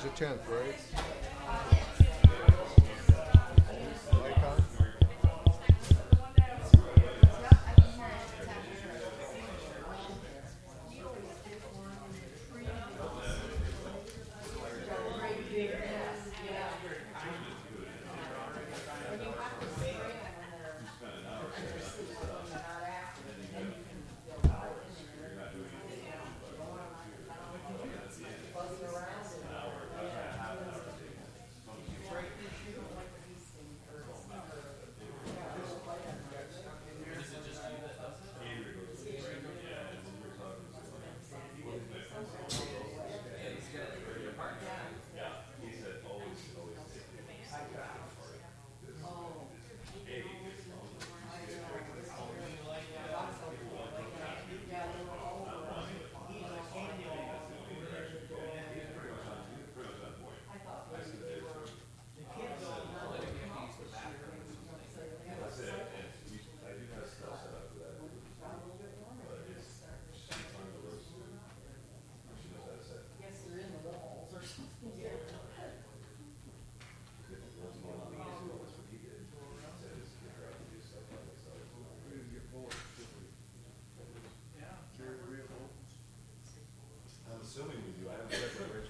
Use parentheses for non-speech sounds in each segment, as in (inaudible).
January's a 10th, right? consuming with you. I haven't read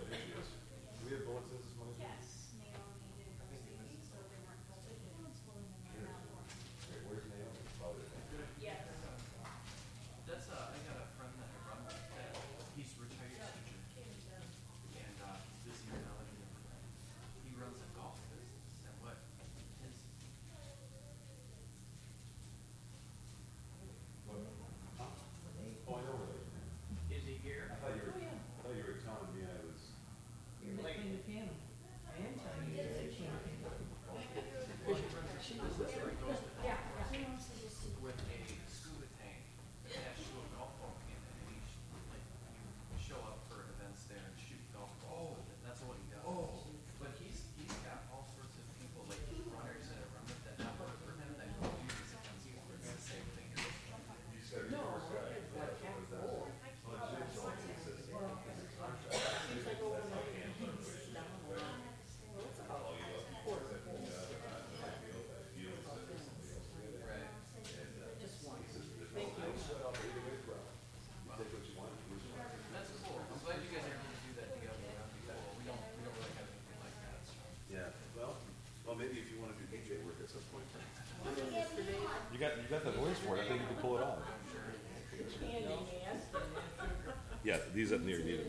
That's cool. Yeah, well, well, maybe if you wanna do DJ work at some point. You got, you got the voice for it, I think you can pull it off. Yeah, these up near need.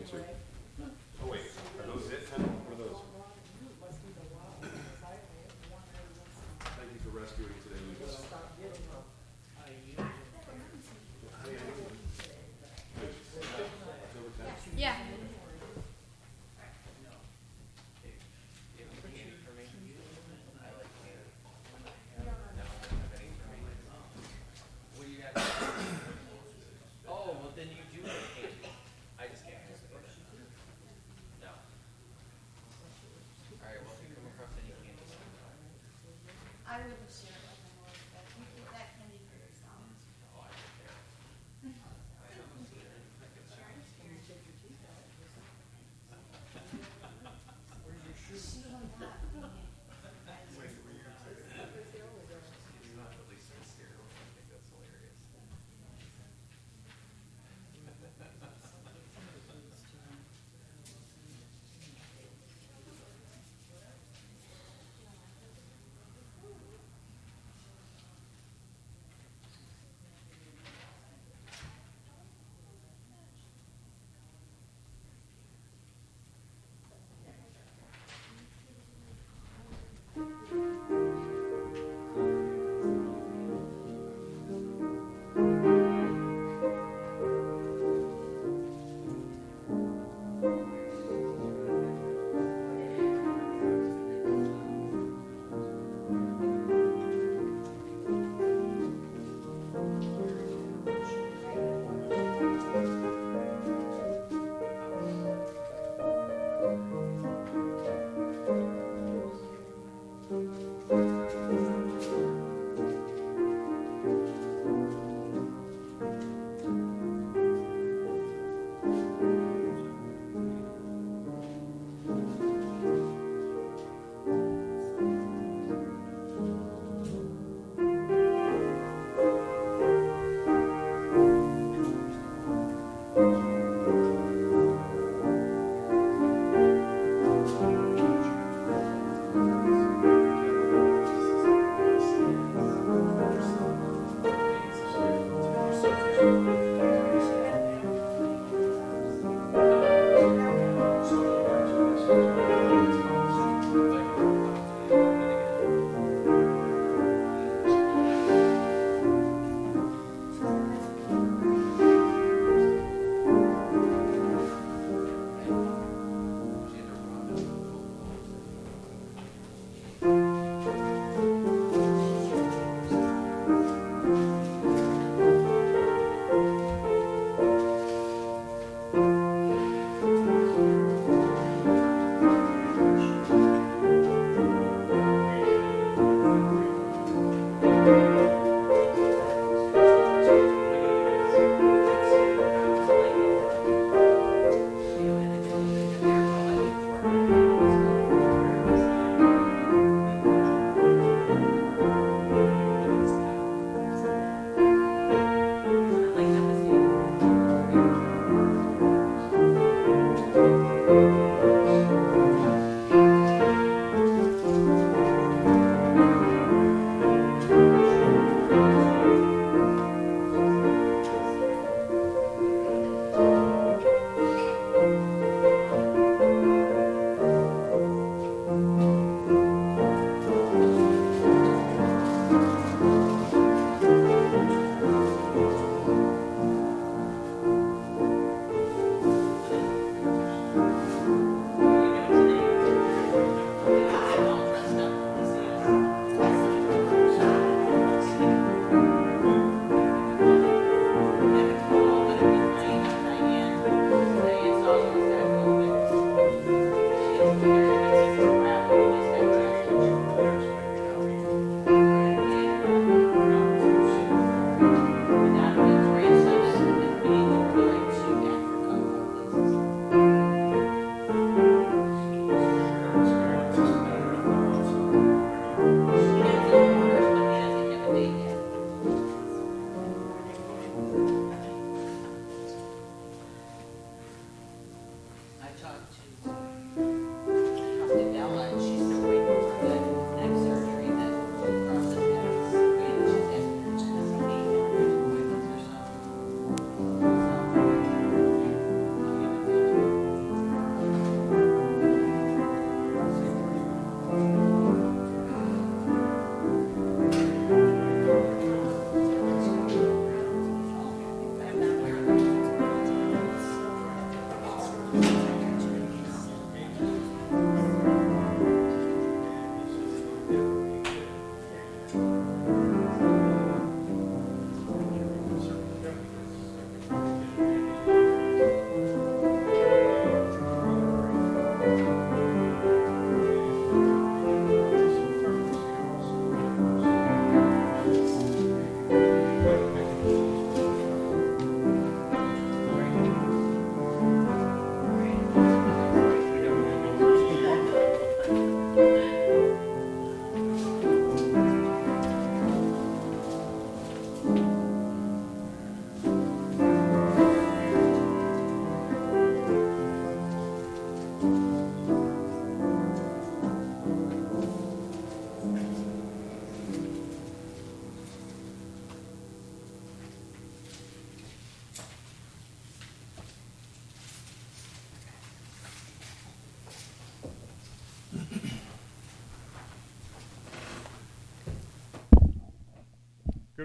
I would assume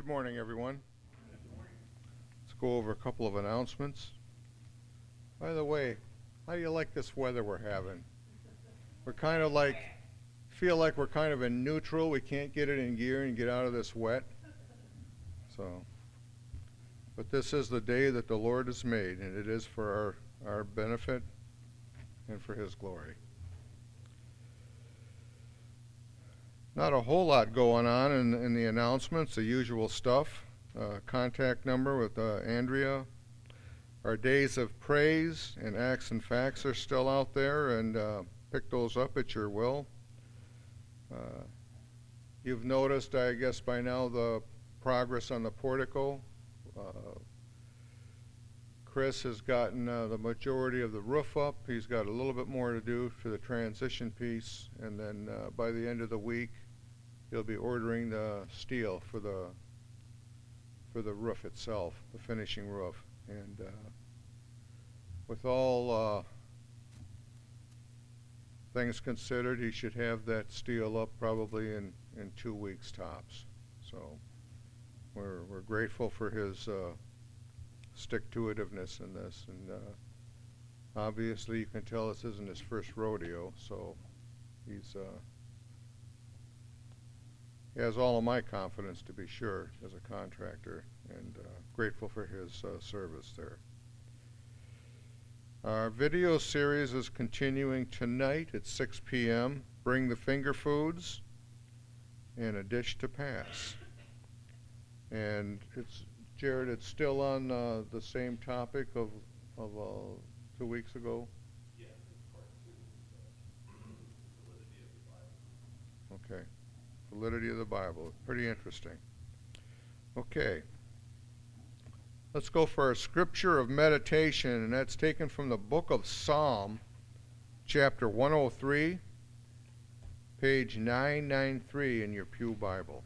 Good morning, everyone. Let's go over a couple of announcements. By the way, how do you like this weather we're having? We're kind of like, feel like we're kind of in neutral. We can't get it in gear and get out of this wet. So, but this is the day that the Lord has made, and it is for our, our benefit and for His glory. Not a whole lot going on in, in the announcements, the usual stuff. Uh, contact number with uh, Andrea. Our days of praise and acts and facts are still out there, and uh, pick those up at your will. Uh, you've noticed, I guess, by now the progress on the portico. Uh, Chris has gotten uh, the majority of the roof up. He's got a little bit more to do for the transition piece, and then uh, by the end of the week, he'll be ordering the steel for the for the roof itself, the finishing roof. And uh, with all uh, things considered, he should have that steel up probably in, in two weeks tops. So we're, we're grateful for his uh, stick-to-itiveness in this. And uh, obviously you can tell this isn't his first rodeo, so he's uh, has all of my confidence to be sure as a contractor and uh, grateful for his uh, service there. Our video series is continuing tonight at 6 p.m. Bring the finger foods and a dish to pass. And it's Jared. It's still on uh, the same topic of of uh, two weeks ago. Validity of the Bible. Pretty interesting. Okay. Let's go for a scripture of meditation, and that's taken from the book of Psalm, chapter 103, page 993 in your Pew Bible.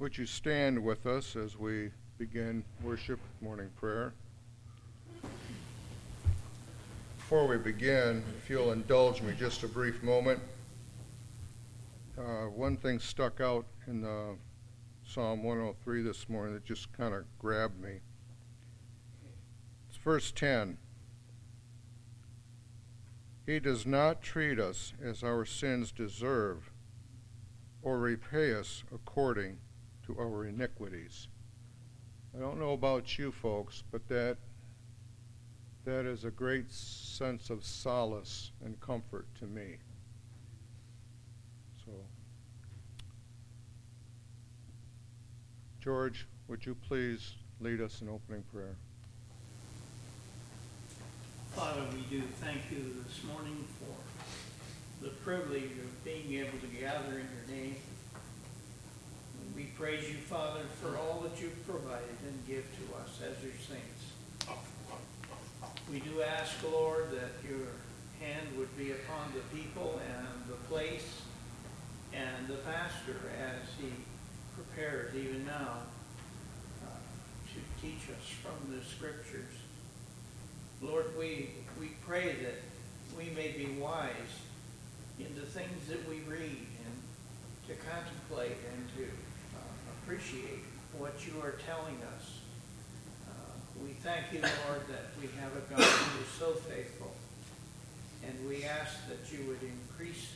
Would you stand with us as we begin worship, morning prayer? Before we begin, if you'll indulge me just a brief moment, uh, one thing stuck out in uh, Psalm 103 this morning that just kind of grabbed me. It's verse 10. He does not treat us as our sins deserve or repay us according to our iniquities. I don't know about you folks, but that that is a great sense of solace and comfort to me. So George, would you please lead us in opening prayer? Father, we do thank you this morning for the privilege of being able to gather in your name. We praise you, Father, for all that you've provided and give to us as your saints. We do ask, Lord, that your hand would be upon the people and the place and the pastor as he prepares even now uh, to teach us from the scriptures. Lord, we, we pray that we may be wise in the things that we read and to contemplate and to appreciate what you are telling us. Uh, we thank you, Lord, that we have a God who is so faithful. And we ask that you would increase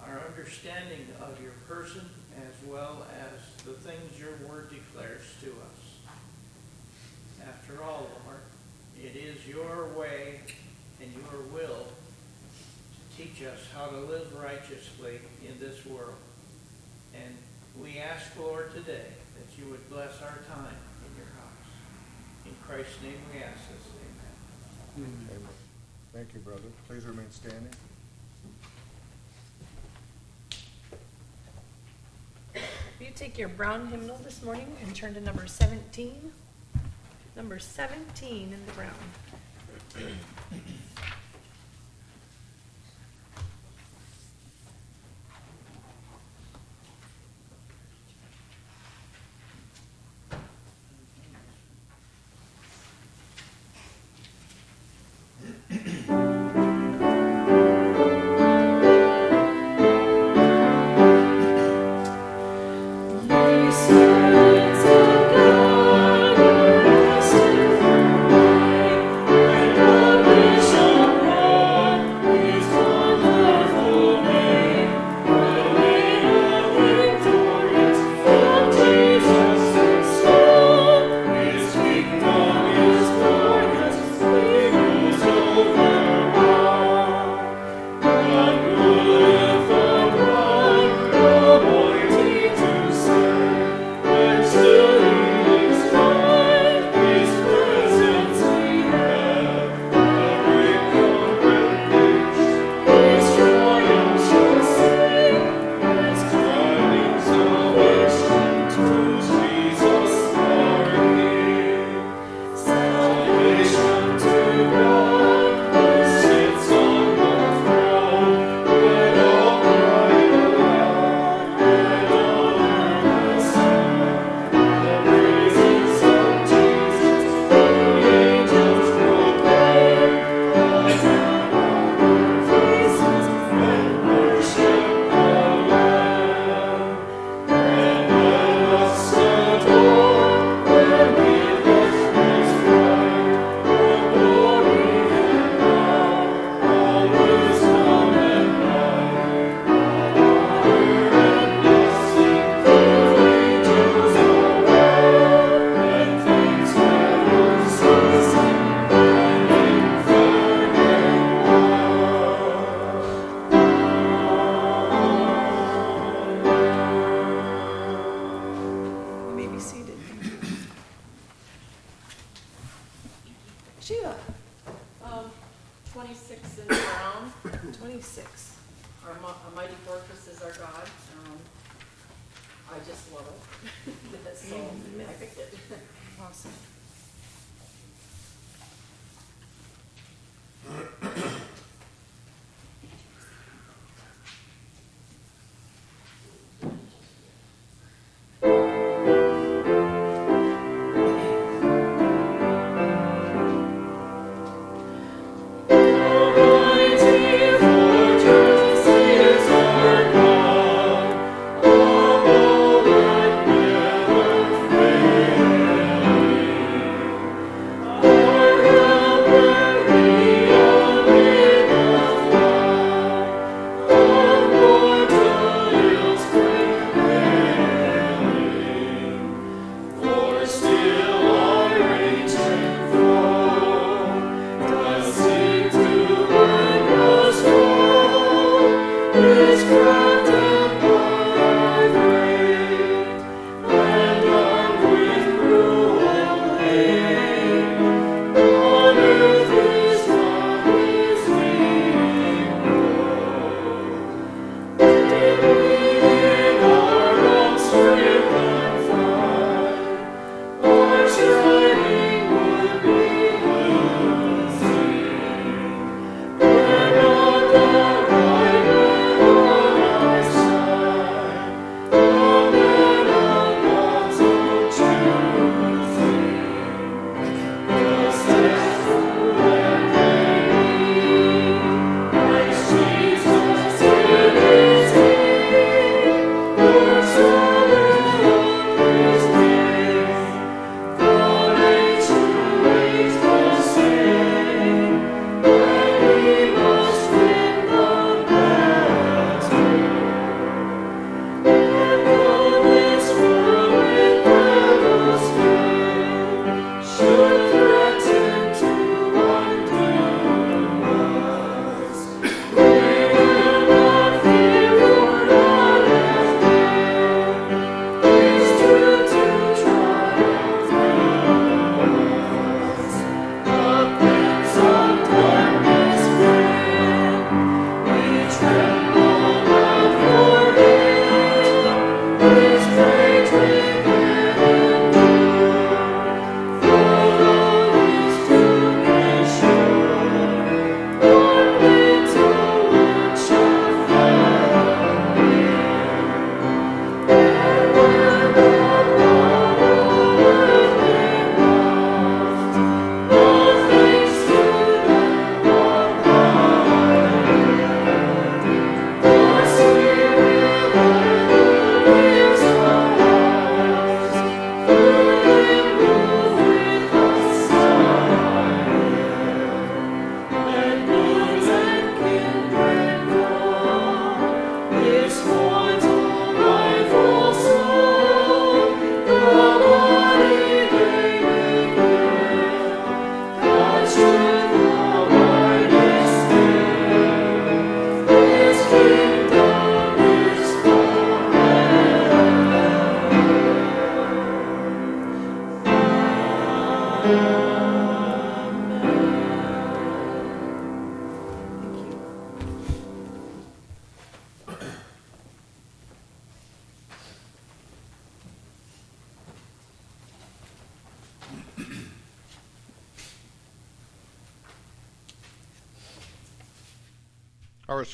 our understanding of your person as well as the things your word declares to us. After all, Lord, it is your way and your will to teach us how to live righteously in this world. And we ask, Lord, today that you would bless our time in your house. In Christ's name we ask this. Amen. Amen. Thank you, brother. Please remain standing. Will you take your brown hymnal this morning and turn to number 17? Number 17 in the brown.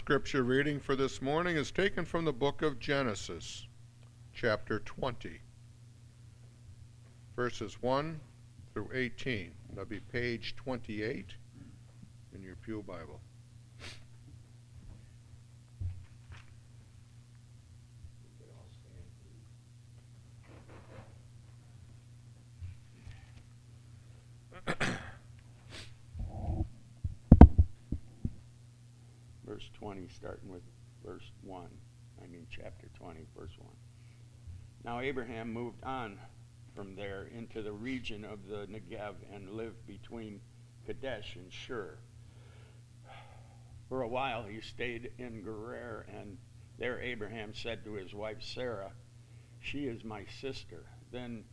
Scripture reading for this morning is taken from the book of Genesis, chapter 20, verses 1 through 18. That'll be page 28 in your Pew Bible. Verse 20, starting with verse 1. I mean, chapter 20, verse 1. Now Abraham moved on from there into the region of the Negev and lived between Kadesh and Shur. For a while he stayed in Gerar, and there Abraham said to his wife Sarah, She is my sister. Then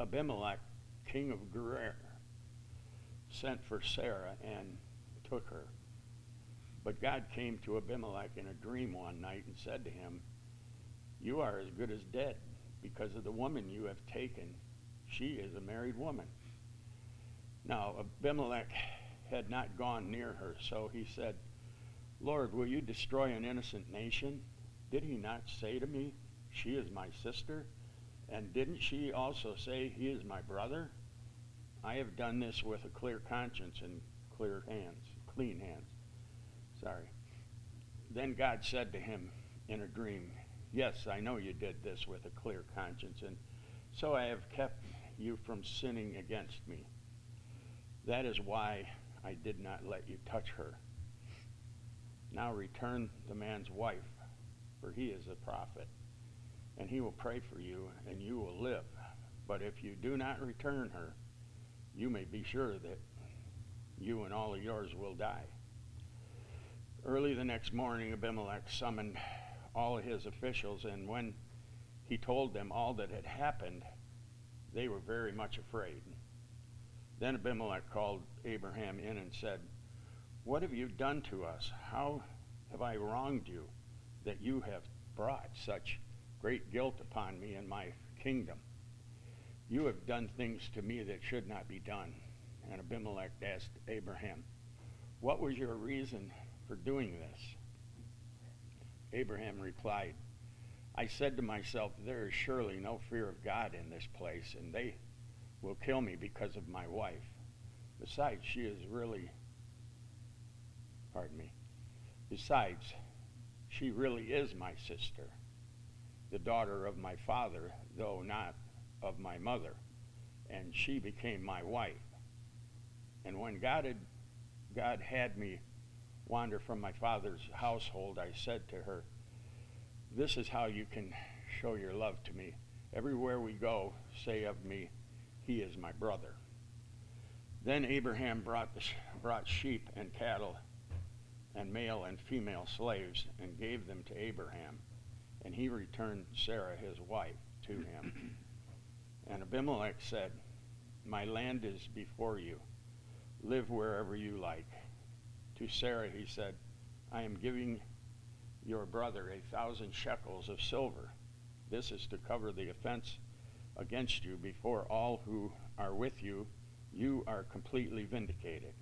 Abimelech, king of Gerar, sent for Sarah and took her. But God came to Abimelech in a dream one night and said to him, You are as good as dead because of the woman you have taken. She is a married woman. Now, Abimelech had not gone near her, so he said, Lord, will you destroy an innocent nation? Did he not say to me, She is my sister? And didn't she also say, He is my brother? I have done this with a clear conscience and clear hands, clean hands. Sorry. Then God said to him in a dream, Yes, I know you did this with a clear conscience, and so I have kept you from sinning against me. That is why I did not let you touch her. Now return the man's wife, for he is a prophet, and he will pray for you, and you will live. But if you do not return her, you may be sure that you and all of yours will die. Early the next morning, Abimelech summoned all his officials, and when he told them all that had happened, they were very much afraid. Then Abimelech called Abraham in and said, What have you done to us? How have I wronged you that you have brought such great guilt upon me and my kingdom? You have done things to me that should not be done. And Abimelech asked Abraham, What was your reason for doing this? Abraham replied, I said to myself, There is surely no fear of God in this place, and they will kill me because of my wife. Besides, she is really, pardon me, besides, she really is my sister, the daughter of my father, though not of my mother, and she became my wife. And when God had, God had me wander from my father's household, I said to her, This is how you can show your love to me. Everywhere we go, say of me, He is my brother. Then Abraham brought, the, brought sheep and cattle and male and female slaves and gave them to Abraham. And he returned Sarah, his wife, to him. (clears throat) And Abimelech said, My land is before you. Live wherever you like. To Sarah he said, I am giving your brother a thousand shekels of silver. This is to cover the offense against you before all who are with you. You are completely vindicated.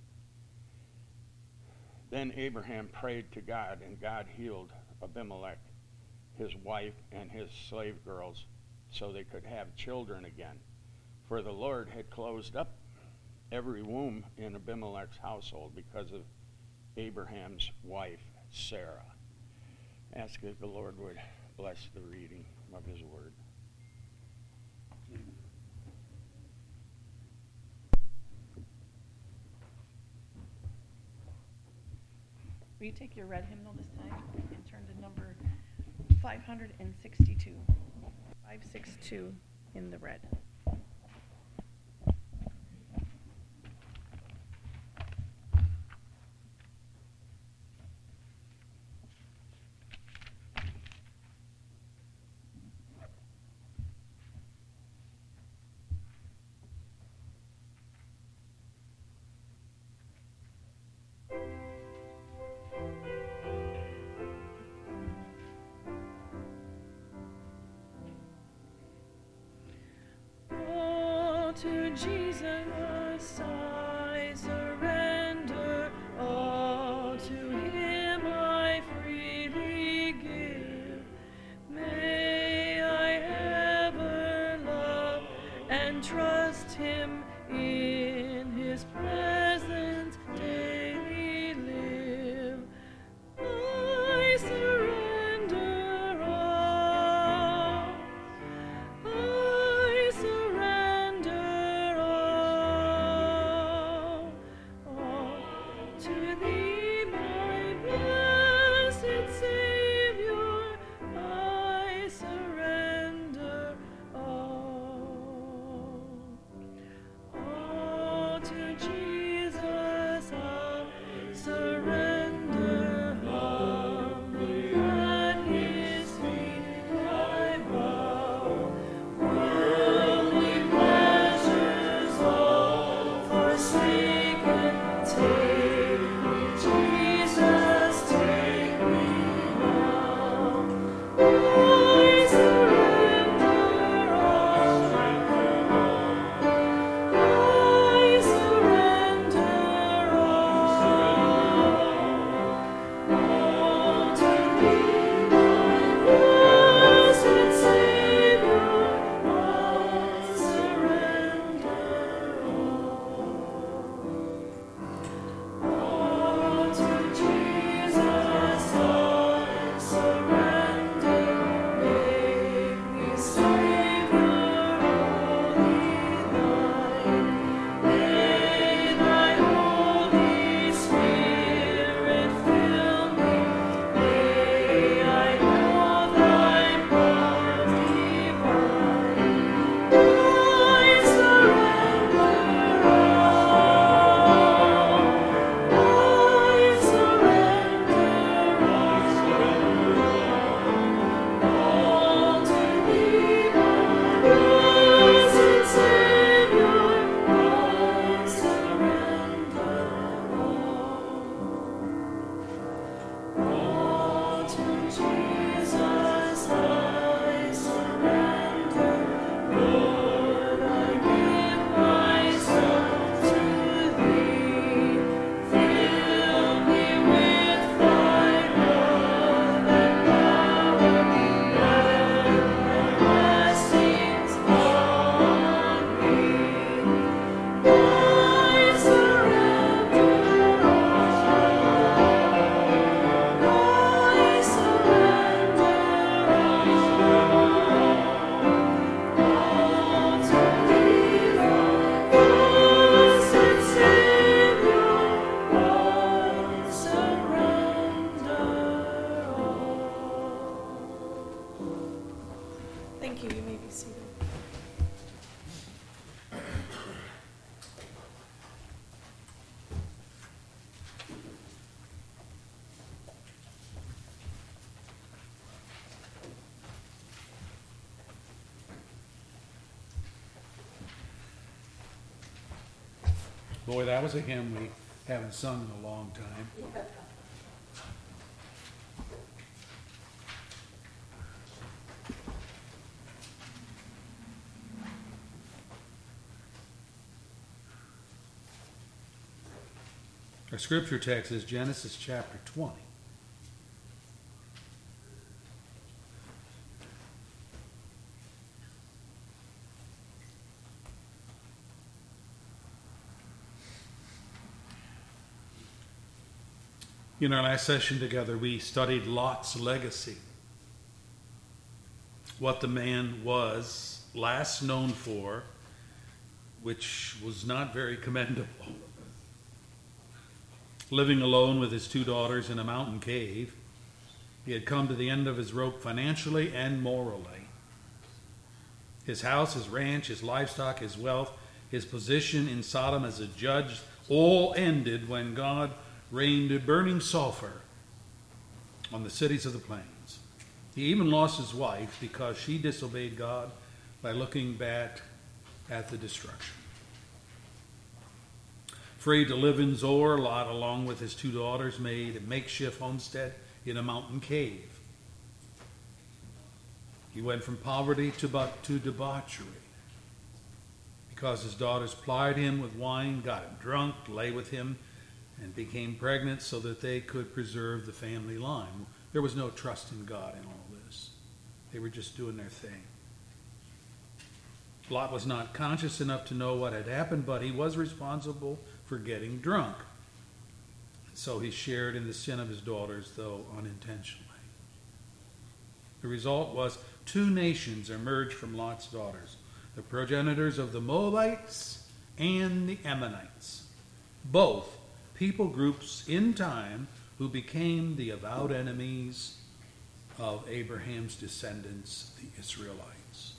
Then Abraham prayed to God, and God healed Abimelech, his wife, and his slave girls, so they could have children again. For the Lord had closed up every womb in Abimelech's household because of Abraham's wife, Sarah. Ask that the Lord would bless the reading of his word. Will you take your red hymnal this time and turn to number 562? 562 in the red. Boy, that was a hymn we haven't sung in a long time. Our scripture text is Genesis chapter 20. In our last session together, we studied Lot's legacy. What the man was last known for, which was not very commendable. Living alone with his two daughters in a mountain cave, he had come to the end of his rope financially and morally. His house, his ranch, his livestock, his wealth, his position in Sodom as a judge all ended when God rained burning sulfur on the cities of the plains. He even lost his wife because she disobeyed God by looking back at the destruction. Free to live in Zoar, Lot, along with his two daughters, made a makeshift homestead in a mountain cave. He went from poverty to, to debauchery because his daughters plied him with wine, got him drunk, lay with him, and became pregnant so that they could preserve the family line. There was no trust in God in all this. They were just doing their thing. Lot was not conscious enough to know what had happened, but he was responsible for getting drunk. So he shared in the sin of his daughters, though unintentionally. The result was two nations emerged from Lot's daughters the progenitors of the Moabites and the Ammonites. Both people groups in time who became the avowed enemies of Abraham's descendants, the Israelites.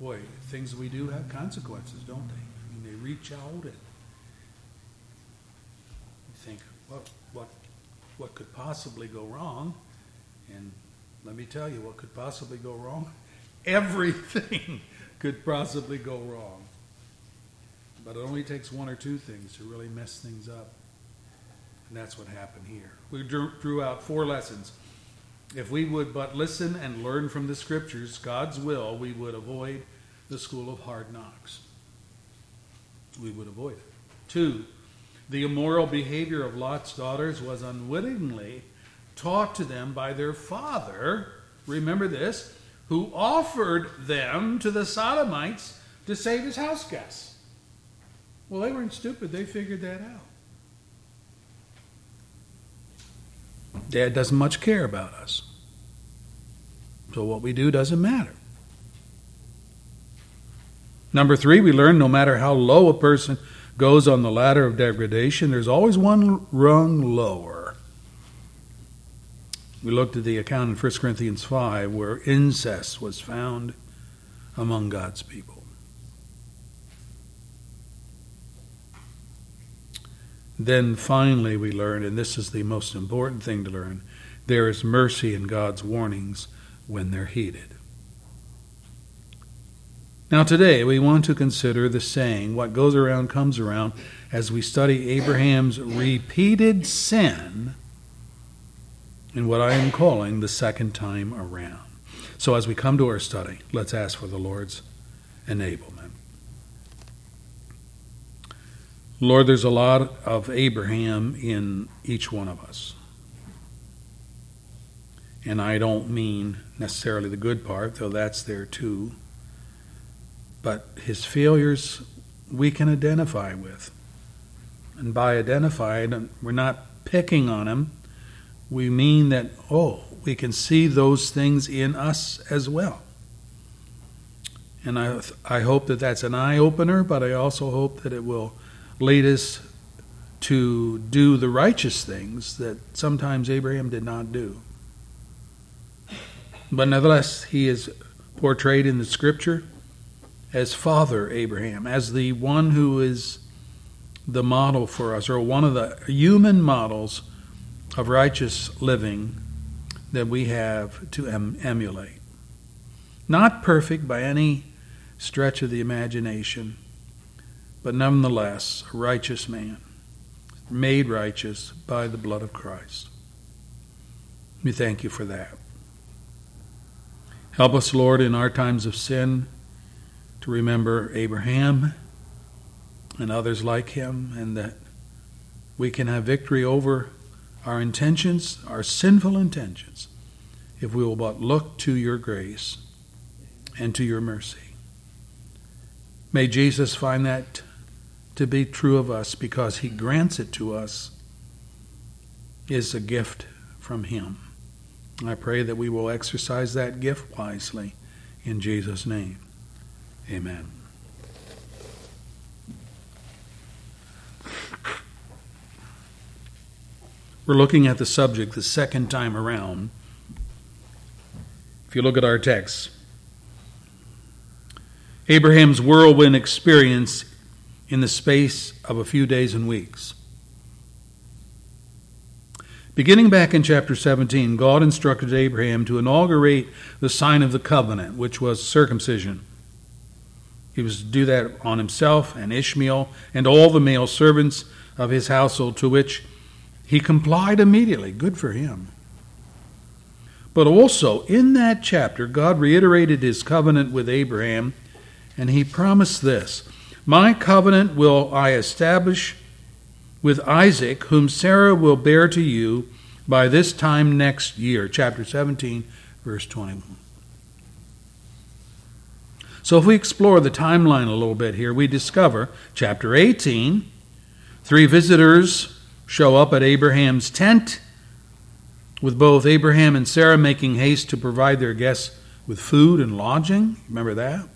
Boy, things we do have consequences, don't they? I mean, they reach out and you think, what, what, what could possibly go wrong? And let me tell you, what could possibly go wrong? (laughs) Everything could possibly go wrong. But it only takes one or two things to really mess things up. And that's what happened here. We drew, out four lessons. If we would but listen and learn from the scriptures, God's will, we would avoid the school of hard knocks. We would avoid it. Two, the immoral behavior of Lot's daughters was unwittingly taught to them by their father, remember this, who offered them to the Sodomites to save his house guests. Well, they weren't stupid, they figured that out. Dad doesn't much care about us. So what we do doesn't matter. Number three, we learn no matter how low a person goes on the ladder of degradation, there's always one rung lower. We looked at the account in 1 Corinthians 5 where incest was found among God's people. Then finally, we learn, and this is the most important thing to learn there is mercy in God's warnings when they're heeded. Now, today we want to consider the saying, what goes around comes around, as we study Abraham's repeated sin in what I am calling the second time around. So as we come to our study, let's ask for the Lord's enablement. Lord, there's a lot of Abraham in each one of us. And I don't mean necessarily the good part, though that's there too. But his failures we can identify with. And by identified, we're not picking on him. We mean that, oh, we can see those things in us as well. And I, I hope that that's an eye opener, but I also hope that it will lead us to do the righteous things that sometimes Abraham did not do. But nevertheless, he is portrayed in the scripture as Father Abraham, as the one who is the model for us, or one of the human models of righteous living that we have to em- emulate. Not perfect by any stretch of the imagination, but nonetheless a righteous man, made righteous by the blood of Christ. We thank you for that. Help us, Lord, in our times of sin to remember Abraham and others like him, and that we can have victory over our intentions, our sinful intentions, if we will but look to your grace and to your mercy. May Jesus find that to be true of us because he grants it to us is a gift from him. I pray that we will exercise that gift wisely in Jesus' name. Amen. We're looking at the subject the second time around. If you look at our text, Abraham's whirlwind experience in the space of a few days and weeks. Beginning back in chapter 17, God instructed Abraham to inaugurate the sign of the covenant, which was circumcision. He was to do that on himself and Ishmael and all the male servants of his household, to which he complied immediately. Good for him. But also, in that chapter, God reiterated his covenant with Abraham, and he promised this My covenant will I establish with Isaac, whom Sarah will bear to you by this time next year. Chapter 17, verse 21. So, if we explore the timeline a little bit here, we discover chapter 18, three visitors show up at Abraham's tent, with both Abraham and Sarah making haste to provide their guests with food and lodging. Remember that?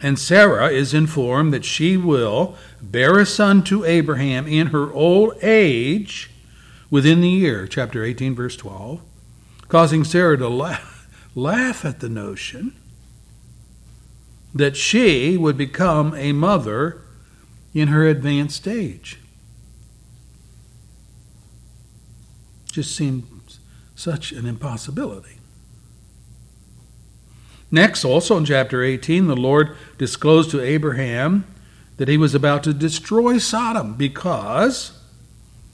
And Sarah is informed that she will bear a son to Abraham in her old age within the year, chapter 18, verse 12, causing Sarah to laugh, laugh at the notion that she would become a mother in her advanced age. Just seemed such an impossibility. Next, also in chapter 18, the Lord disclosed to Abraham that he was about to destroy Sodom because,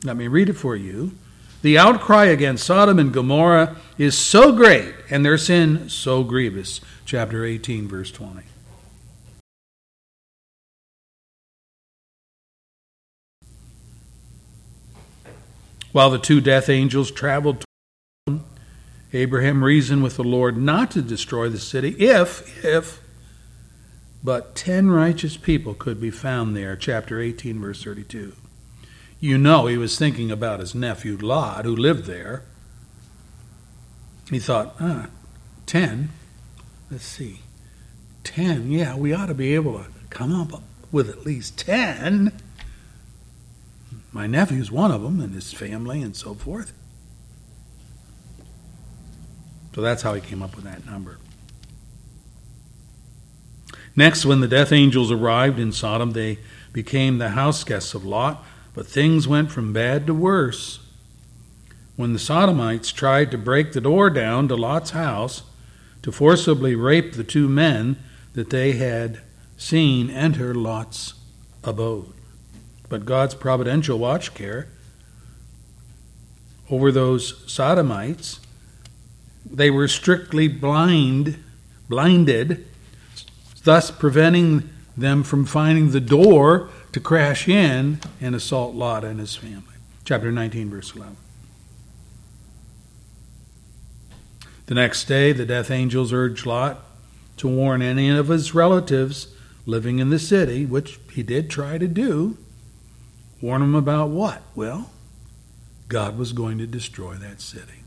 let me read it for you, the outcry against Sodom and Gomorrah is so great and their sin so grievous. Chapter 18, verse 20. While the two death angels traveled Abraham reasoned with the Lord not to destroy the city if, if, but ten righteous people could be found there. Chapter 18, verse 32. You know he was thinking about his nephew Lot, who lived there. He thought, ah, ten? Let's see. Ten, yeah, we ought to be able to come up with at least ten. My nephew's one of them, and his family, and so forth. So that's how he came up with that number. Next, when the death angels arrived in Sodom, they became the house guests of Lot, but things went from bad to worse. When the Sodomites tried to break the door down to Lot's house to forcibly rape the two men that they had seen enter Lot's abode. But God's providential watch care over those sodomites. They were strictly blind, blinded, thus preventing them from finding the door to crash in and assault Lot and his family. Chapter 19, verse 11. The next day, the death angels urged Lot to warn any of his relatives living in the city, which he did try to do. Warn them about what? Well, God was going to destroy that city.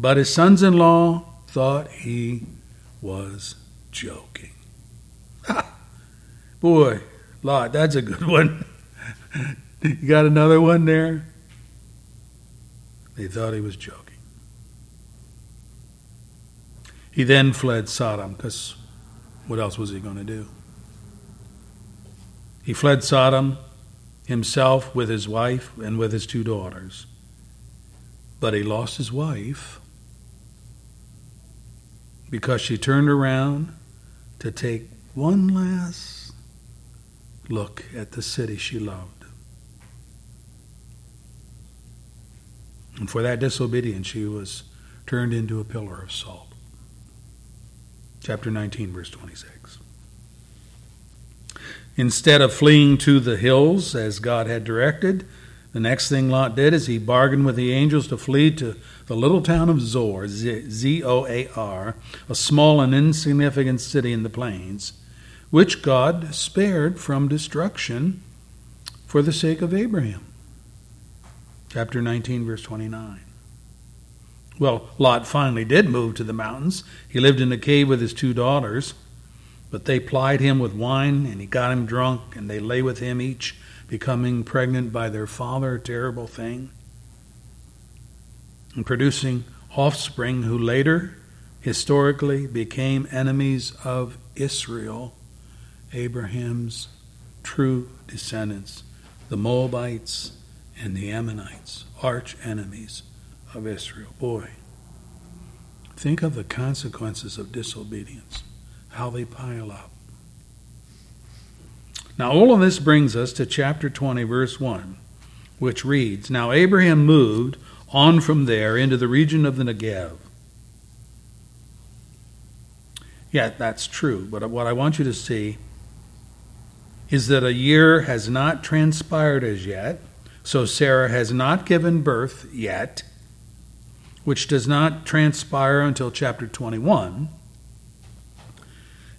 But his sons in law thought he was joking. Boy, Lot, that's a good one. you got another one there? They thought he was joking. He then fled Sodom because what else was he going to do? He fled Sodom himself with his wife and with his two daughters. But he lost his wife because she turned around to take one last look at the city she loved. And for that disobedience, she was turned into a pillar of salt chapter 19, verse 26. Instead of fleeing to the hills as God had directed, the next thing Lot did is he bargained with the angels to flee to the little town of Zoar, Z O A R, a small and insignificant city in the plains, which God spared from destruction for the sake of Abraham. Chapter 19, verse 29. Well, Lot finally did move to the mountains. He lived in a cave with his two daughters, but they plied him with wine, and he got him drunk, and they lay with him, each becoming pregnant by their father, a terrible thing, and producing offspring who later, historically, became enemies of Israel, Abraham's true descendants, the Moabites and the Ammonites, arch enemies of Israel. Boy, think of the consequences of disobedience, how they pile up. Now, all of this brings us to chapter 20, verse 1, which reads Now Abraham moved on from there into the region of the Negev. Yeah, that's true, but what I want you to see is that a year has not transpired as yet, so Sarah has not given birth yet which does not transpire until chapter 21.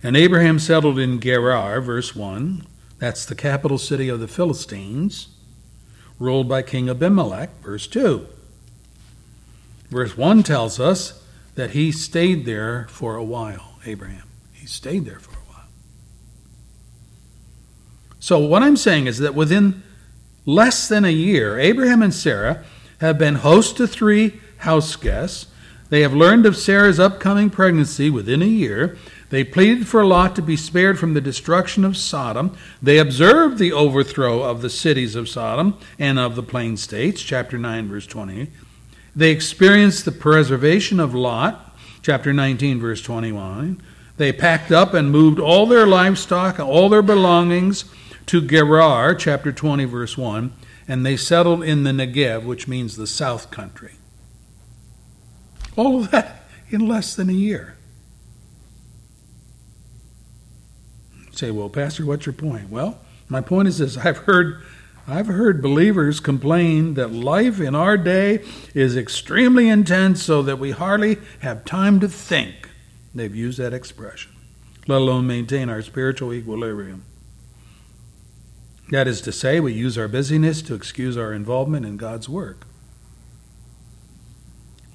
And Abraham settled in Gerar, verse 1. That's the capital city of the Philistines, ruled by King Abimelech, verse 2. Verse 1 tells us that he stayed there for a while, Abraham. He stayed there for a while. So, what I'm saying is that within less than a year, Abraham and Sarah have been host to three house guests. They have learned of Sarah's upcoming pregnancy within a year. They pleaded for Lot to be spared from the destruction of Sodom. They observed the overthrow of the cities of Sodom and of the plain states, chapter 9, verse 20. They experienced the preservation of Lot, chapter 19, verse 21. They packed up and moved all their livestock all their belongings to Gerar, chapter 20, verse 1, and they settled in the Negev, which means the south country. All of that in less than a year. say, well, Pastor, what's your point? Well, my point is this I've heard I've heard believers complain that life in our day is extremely intense so that we hardly have time to think. They've used that expression, let alone maintain our spiritual equilibrium. That is to say, we use our busyness to excuse our involvement in God's work.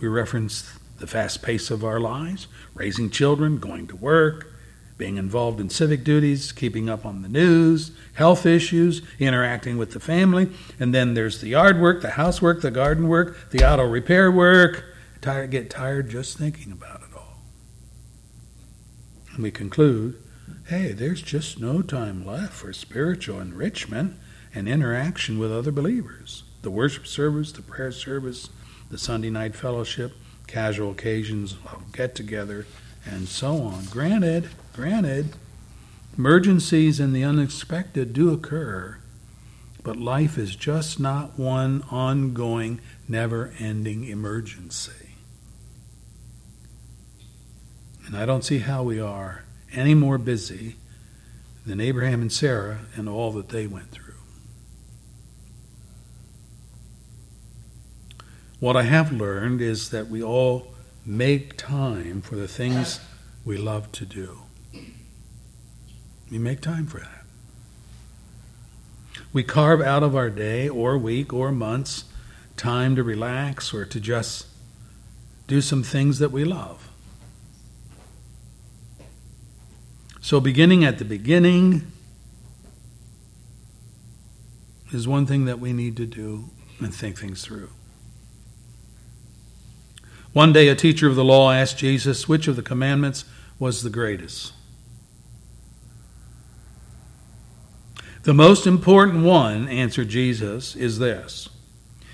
We reference the fast pace of our lives, raising children, going to work, being involved in civic duties, keeping up on the news, health issues, interacting with the family, and then there's the yard work, the housework, the garden work, the auto repair work. Tired, get tired just thinking about it all. And we conclude, hey, there's just no time left for spiritual enrichment and interaction with other believers. The worship service, the prayer service, the Sunday night fellowship, casual occasions get together, and so on. But life is just not one ongoing, never ending emergency. And I don't see how we are any more busy than Abraham and Sarah and all that they went through. What I have learned is that we all make time for the things we love to do. We make time for that. We carve out of our day or week or months time to relax or to just do some things that we love. So, beginning at the beginning is one thing that we need to do and think things through. One day, a teacher of the law asked Jesus which of the commandments was the greatest. The most important one, answered Jesus, is this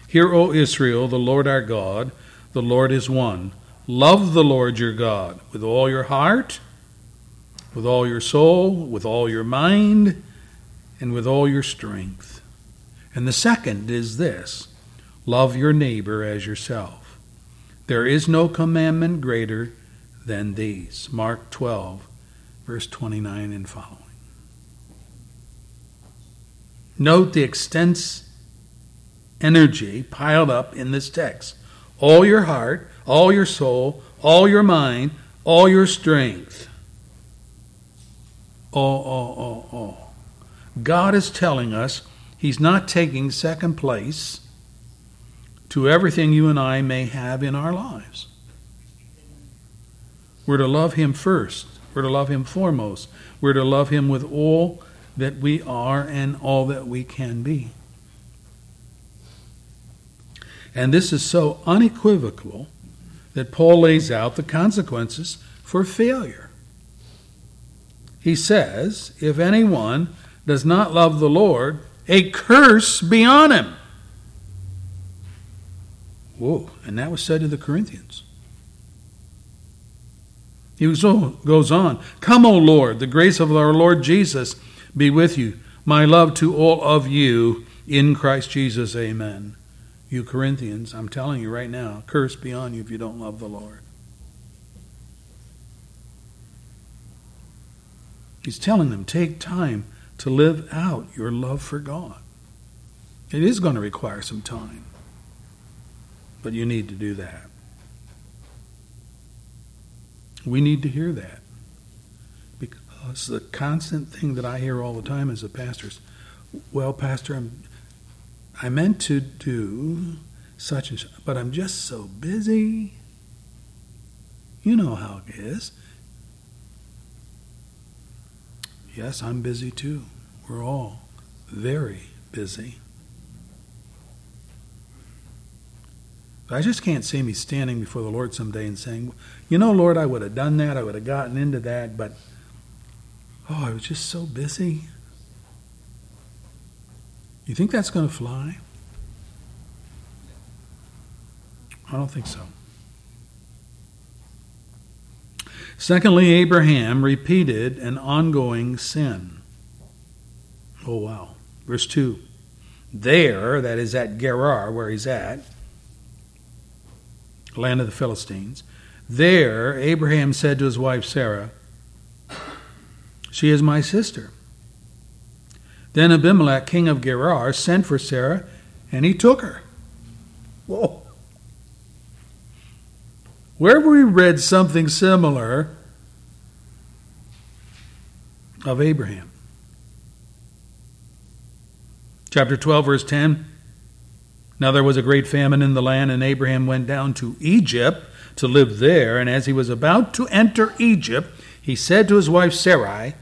Hear, O Israel, the Lord our God, the Lord is one. Love the Lord your God with all your heart, with all your soul, with all your mind, and with all your strength. And the second is this love your neighbor as yourself. There is no commandment greater than these. Mark 12, verse 29 and following. Note the extense energy piled up in this text. All your heart, all your soul, all your mind, all your strength. All, all, all, all. God is telling us He's not taking second place to everything you and I may have in our lives. We're to love Him first. We're to love Him foremost. We're to love Him with all that we are and all that we can be. And this is so unequivocal that Paul lays out the consequences for failure. He says, If anyone does not love the Lord, a curse be on him. Whoa, and that was said to the Corinthians. He goes on, Come, O Lord, the grace of our Lord Jesus be with you. My love to all of you in Christ Jesus. Amen. You Corinthians, I'm telling you right now, curse be on you if you don't love the Lord. He's telling them, take time to live out your love for God. It is going to require some time, but you need to do that. We need to hear that. Because the constant thing that I hear all the time as a pastor is, well, Pastor, I'm, I meant to do such and such, but I'm just so busy. You know how it is. Yes, I'm busy too. We're all very busy. But I just can't see me standing before the Lord someday and saying, You know, Lord, I would have done that, I would have gotten into that, but oh, I was just so busy. You think that's going to fly? I don't think so. Secondly, Abraham repeated an ongoing sin. Oh, wow. Verse 2. There, that is at Gerar, where he's at, land of the Philistines, there Abraham said to his wife Sarah, She is my sister. Then Abimelech, king of Gerar, sent for Sarah, and he took her. Whoa. Where have we read something similar of Abraham? Chapter 12, verse 10. Now there was a great famine in the land, and Abraham went down to Egypt to live there. And as he was about to enter Egypt, he said to his wife Sarai,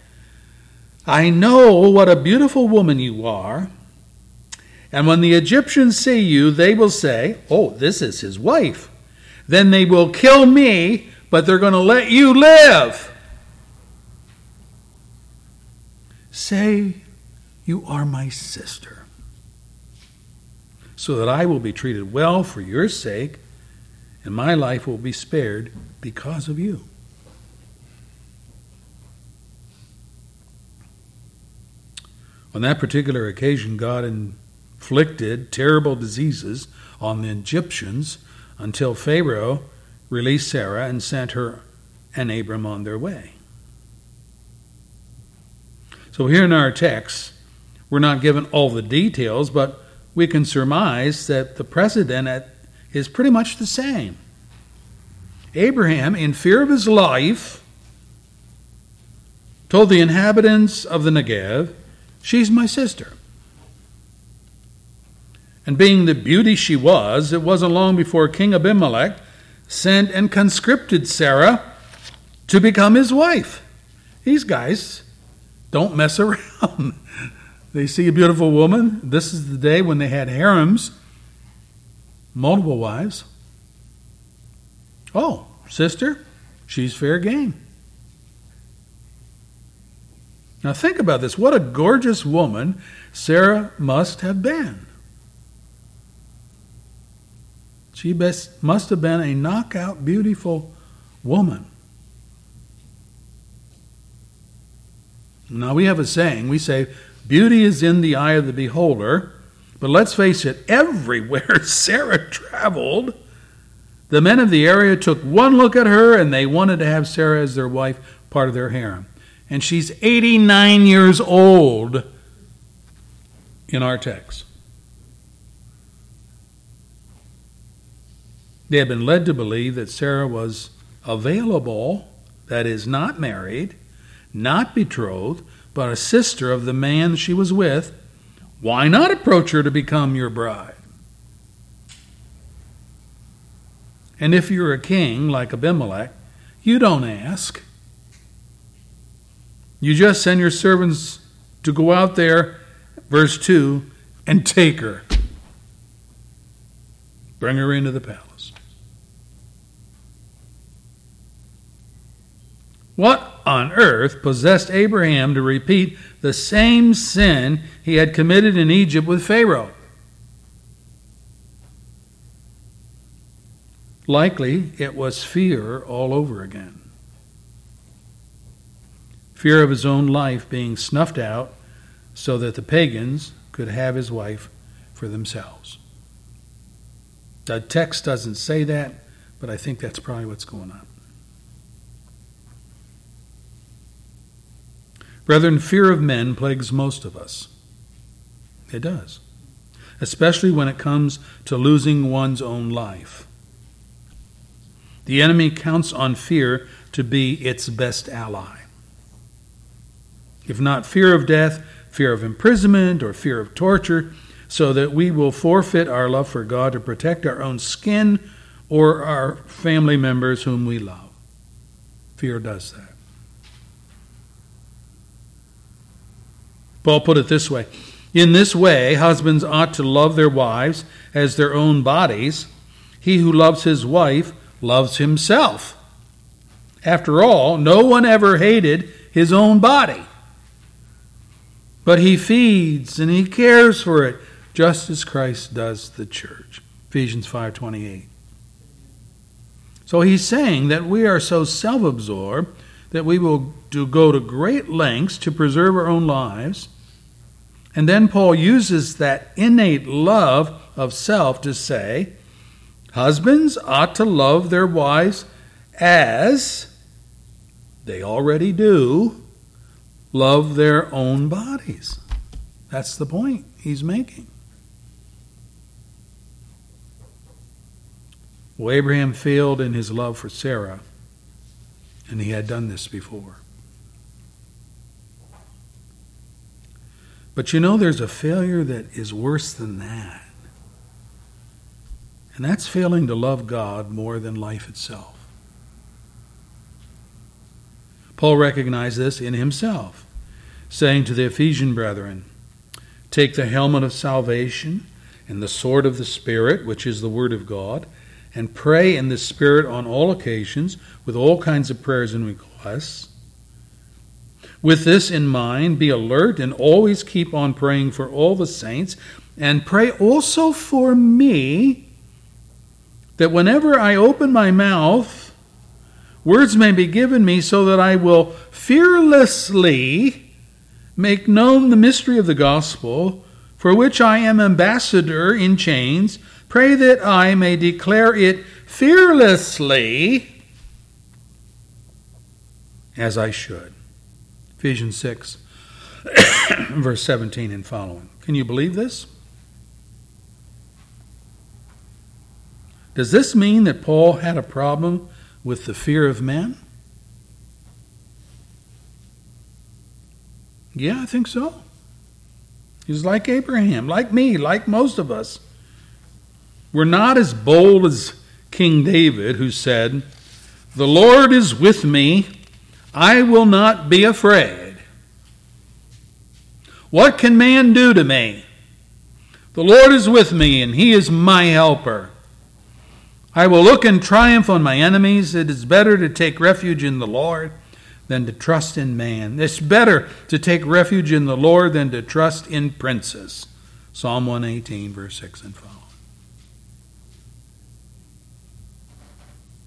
I know what a beautiful woman you are. And when the Egyptians see you, they will say, Oh, this is his wife. Then they will kill me, but they're going to let you live. Say, You are my sister, so that I will be treated well for your sake, and my life will be spared because of you. On that particular occasion, God inflicted terrible diseases on the Egyptians until Pharaoh released Sarah and sent her and Abram on their way. So, here in our text, we're not given all the details, but we can surmise that the precedent is pretty much the same. Abraham, in fear of his life, told the inhabitants of the Negev, She's my sister. And being the beauty she was, it wasn't long before King Abimelech sent and conscripted Sarah to become his wife. These guys don't mess (laughs) around. they see a beautiful woman. This is the day when they had harems, multiple wives. Oh, sister, she's fair game. Now think about this. What a gorgeous woman Sarah must have been. She best, must have been a knockout, beautiful woman. Now we have a saying. We say, beauty is in the eye of the beholder. But let's face it, everywhere (laughs) Sarah traveled, the men of the area took one look at her and they wanted to have Sarah as their wife, part of their harem and she's 89 years old in our text. They had been led to believe that Sarah was available, that is, not married, not betrothed, but a sister of the man she was with. Why not approach her to become your bride? And if you're a king like Abimelech, you don't ask. You just send your servants to go out there, verse 2, and take her. Bring her into the palace. What on earth possessed Abraham to repeat the same sin he had committed in Egypt with Pharaoh? Likely it was fear all over again fear of his own life being snuffed out so that the pagans could have his wife for themselves. The text doesn't say that, but I think that's probably what's going on. Brethren, fear of men plagues most of us. It does, especially when it comes to losing one's own life. The enemy counts on fear to be its best ally. If not fear of death, fear of imprisonment, or fear of torture, so that we will forfeit our love for God to protect our own skin or our family members whom we love. Fear does that. Paul put it this way In this way, husbands ought to love their wives as their own bodies. He who loves his wife loves himself. After all, no one ever hated his own body but he feeds and he cares for it just as Christ does the church. Ephesians 5:28. So he's saying that we are so self-absorbed that we will do, go to great lengths to preserve our own lives. And then Paul uses that innate love of self to say, husbands ought to love their wives as they already do love their own bodies. That's the point he's making. Well, Abraham failed in his love for Sarah, and he had done this before. But you know, there's a failure that is worse than that. And that's failing to love God more than life itself. Paul recognized this in himself, saying to the Ephesian brethren, Take the helmet of salvation and the sword of the Spirit, which is the Word of God, and pray in the Spirit on all occasions with all kinds of prayers and requests. With this in mind, be alert and always keep on praying for all the saints, and pray also for me, that whenever I open my mouth, Words may be given me so that I will fearlessly make known the mystery of the gospel, for which I am ambassador in chains. Pray that I may declare it fearlessly as I should. Ephesians 6, (coughs) verse 17 and following. Can you believe this? Does this mean that Paul had a problem with the fear of man? Yeah, I think so. He's like Abraham, like me, like most of us. We're not as bold as King David, who said, The Lord is with me, I will not be afraid. What can man do to me? The Lord is with me, and he is my helper. I will look in triumph on my enemies. It is better to take refuge in the Lord than to trust in man. It's better to take refuge in the Lord than to trust in princes. Psalm 118, verse 6 and following.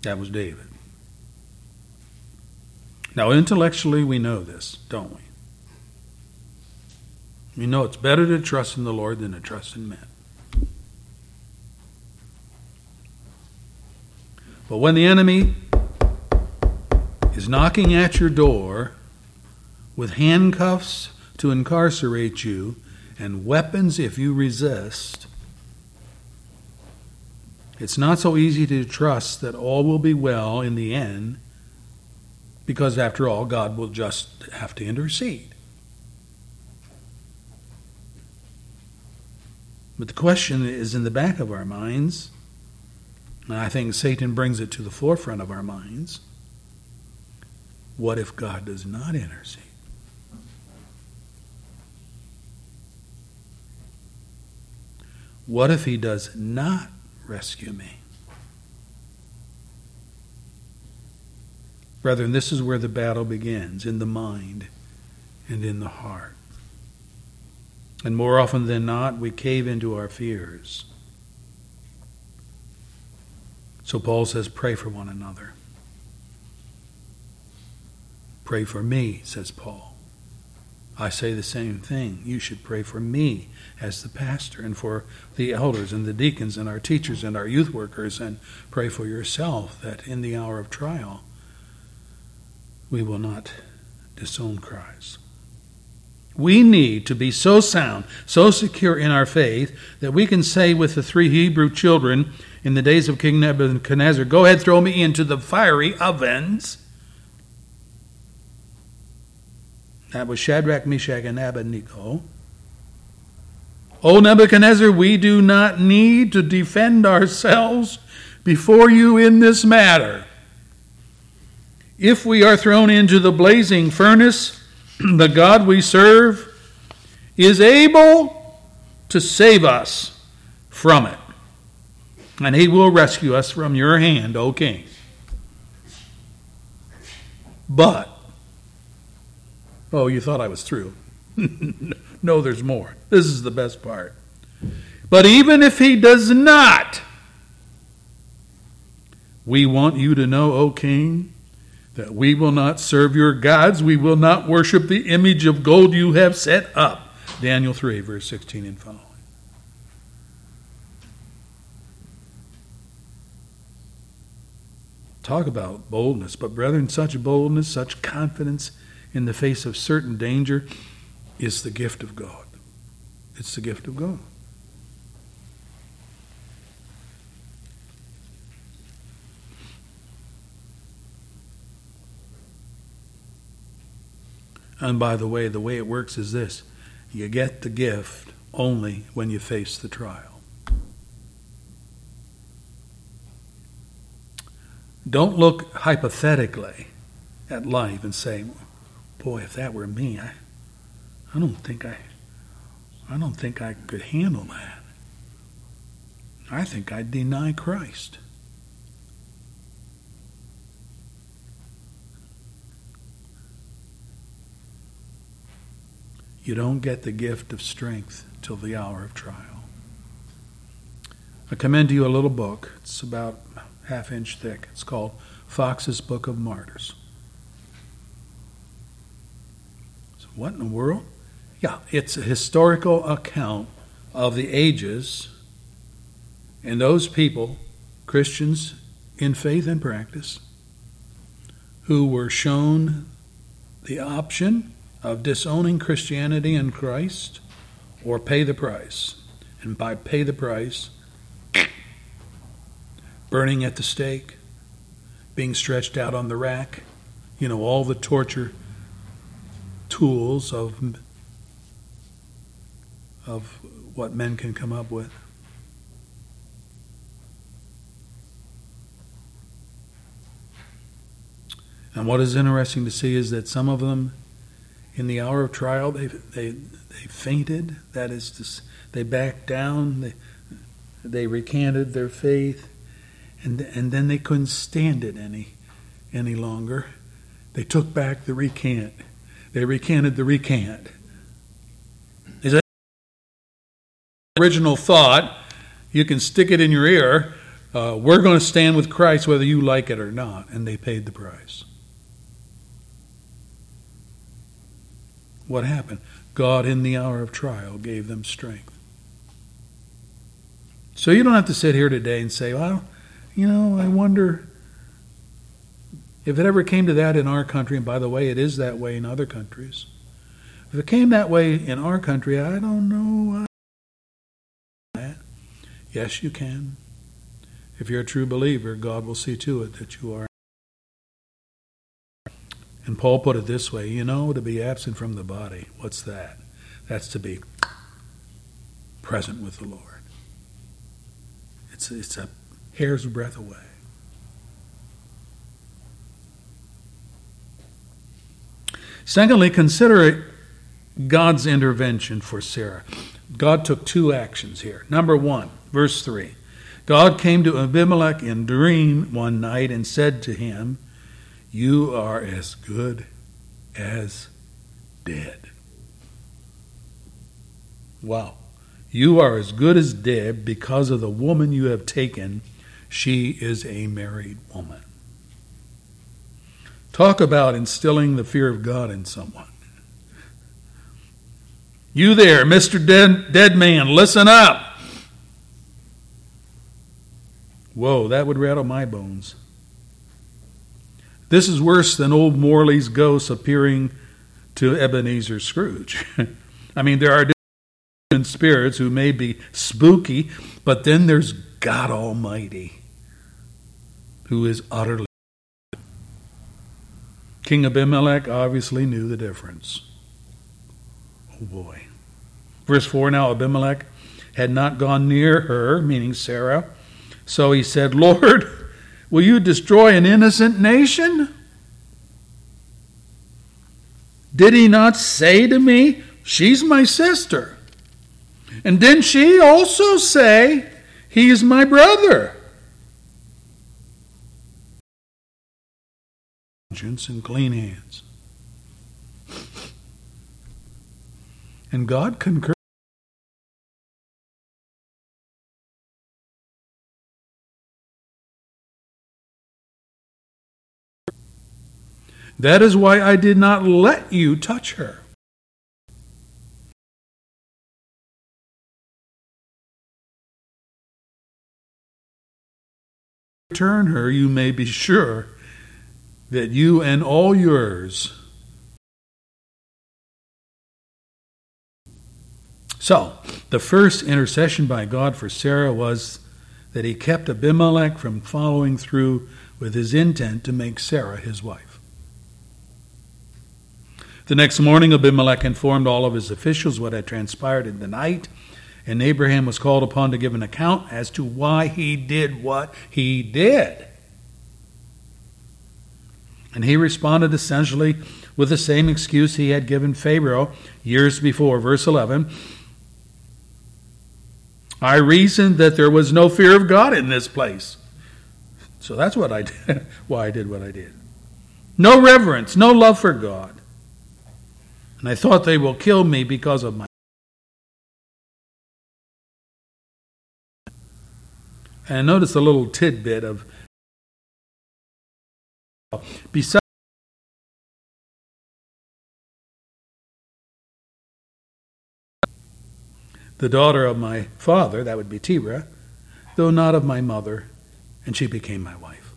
That was David. Now, intellectually, we know this, don't we? We know it's better to trust in the Lord than to trust in men. But when the enemy is knocking at your door with handcuffs to incarcerate you and weapons if you resist, it's not so easy to trust that all will be well in the end because, after all, God will just have to intercede. But the question is in the back of our minds, and I think Satan brings it to the forefront of our minds. What if God does not intercede? What if he does not rescue me? Brethren, this is where the battle begins in the mind and in the heart. And more often than not, we cave into our fears. So Paul says, pray for one another. Pray for me, says Paul. I say the same thing. You should pray for me as the pastor and for the elders and the deacons and our teachers and our youth workers and pray for yourself that in the hour of trial we will not disown Christ. We need to be so sound, so secure in our faith that we can say with the three Hebrew children in the days of King Nebuchadnezzar, Go ahead, throw me into the fiery ovens. That was Shadrach, Meshach, and Abednego. O Nebuchadnezzar, we do not need to defend ourselves before you in this matter. If we are thrown into the blazing furnace, (clears throat) the God we serve is able to save us from it. And he will rescue us from your hand, O king. But, oh, you thought I was through. (laughs) no, there's more. This is the best part. But even if he does not, we want you to know, O king, that we will not serve your gods, we will not worship the image of gold you have set up. Daniel 3, verse 16 and following. Talk about boldness. But, brethren, such boldness, such confidence in the face of certain danger is the gift of God. It's the gift of God. And by the way, the way it works is this you get the gift only when you face the trial. Don't look hypothetically at life and say, boy, if that were me, I, I don't think I I don't think I could handle that. I think I'd deny Christ. You don't get the gift of strength till the hour of trial. I commend to you a little book. It's about half inch thick. It's called Foxe's Book of Martyrs. So what in the world? Yeah, it's a historical account of the ages and those people, Christians in faith and practice, who were shown the option of disowning Christianity and Christ or pay the price. And by pay the price, burning at the stake, being stretched out on the rack, you know, all the torture tools of of what men can come up with. And what is interesting to see is that some of them, in the hour of trial, they they they fainted. That is, to, they backed down. They they recanted their faith, and and then they couldn't stand it any any longer. They took back the recant. They recanted the recant. Is that original thought? You can stick it in your ear. Uh, we're going to stand with Christ whether you like it or not, and they paid the price. What happened? God, in the hour of trial, gave them strength. So you don't have to sit here today and say, well, you know, I wonder if it ever came to that in our country, and by the way, it is that way in other countries. If it came that way in our country, I don't know. Yes, you can. If you're a true believer, God will see to it that you are. And Paul put it this way you know, to be absent from the body, what's that? That's to be present with the Lord. It's, it's a hair's breadth away. Secondly, consider God's intervention for Sarah. God took two actions here. Number one, verse 3. God came to Abimelech in dream one night and said to him, You are as good as dead. Wow. You are as good as dead because of the woman you have taken. She is a married woman. Talk about instilling the fear of God in someone. You there, Mr. Dead, dead Man, listen up. Whoa, that would rattle my bones. This is worse than old Morley's ghost appearing to Ebenezer Scrooge. (laughs) I mean, there are different spirits who may be spooky, but then there's God Almighty, who is utterly. King Abimelech obviously knew the difference. Oh boy. Verse 4 Now Abimelech had not gone near her, meaning Sarah. So he said, Lord, will you destroy an innocent nation? Did he not say to me, She's my sister? And didn't she also say, He's my brother? Conscience and clean hands. And God concurs. That is why I did not let you touch her. Return her, you may be sure that you and all yours. So, the first intercession by God for Sarah was that he kept Abimelech from following through with his intent to make Sarah his wife. The next morning, Abimelech informed all of his officials what had transpired in the night, and Abraham was called upon to give an account as to why he did what he did. And he responded essentially with the same excuse he had given Pharaoh years before. Verse 11 I reasoned that there was no fear of God in this place. So that's what I did, (laughs) why I did what I did. No reverence, no love for God. And I thought they will kill me because of my. And notice a little tidbit of Besides the daughter of my father, that would be Terah, though not of my mother, and she became my wife.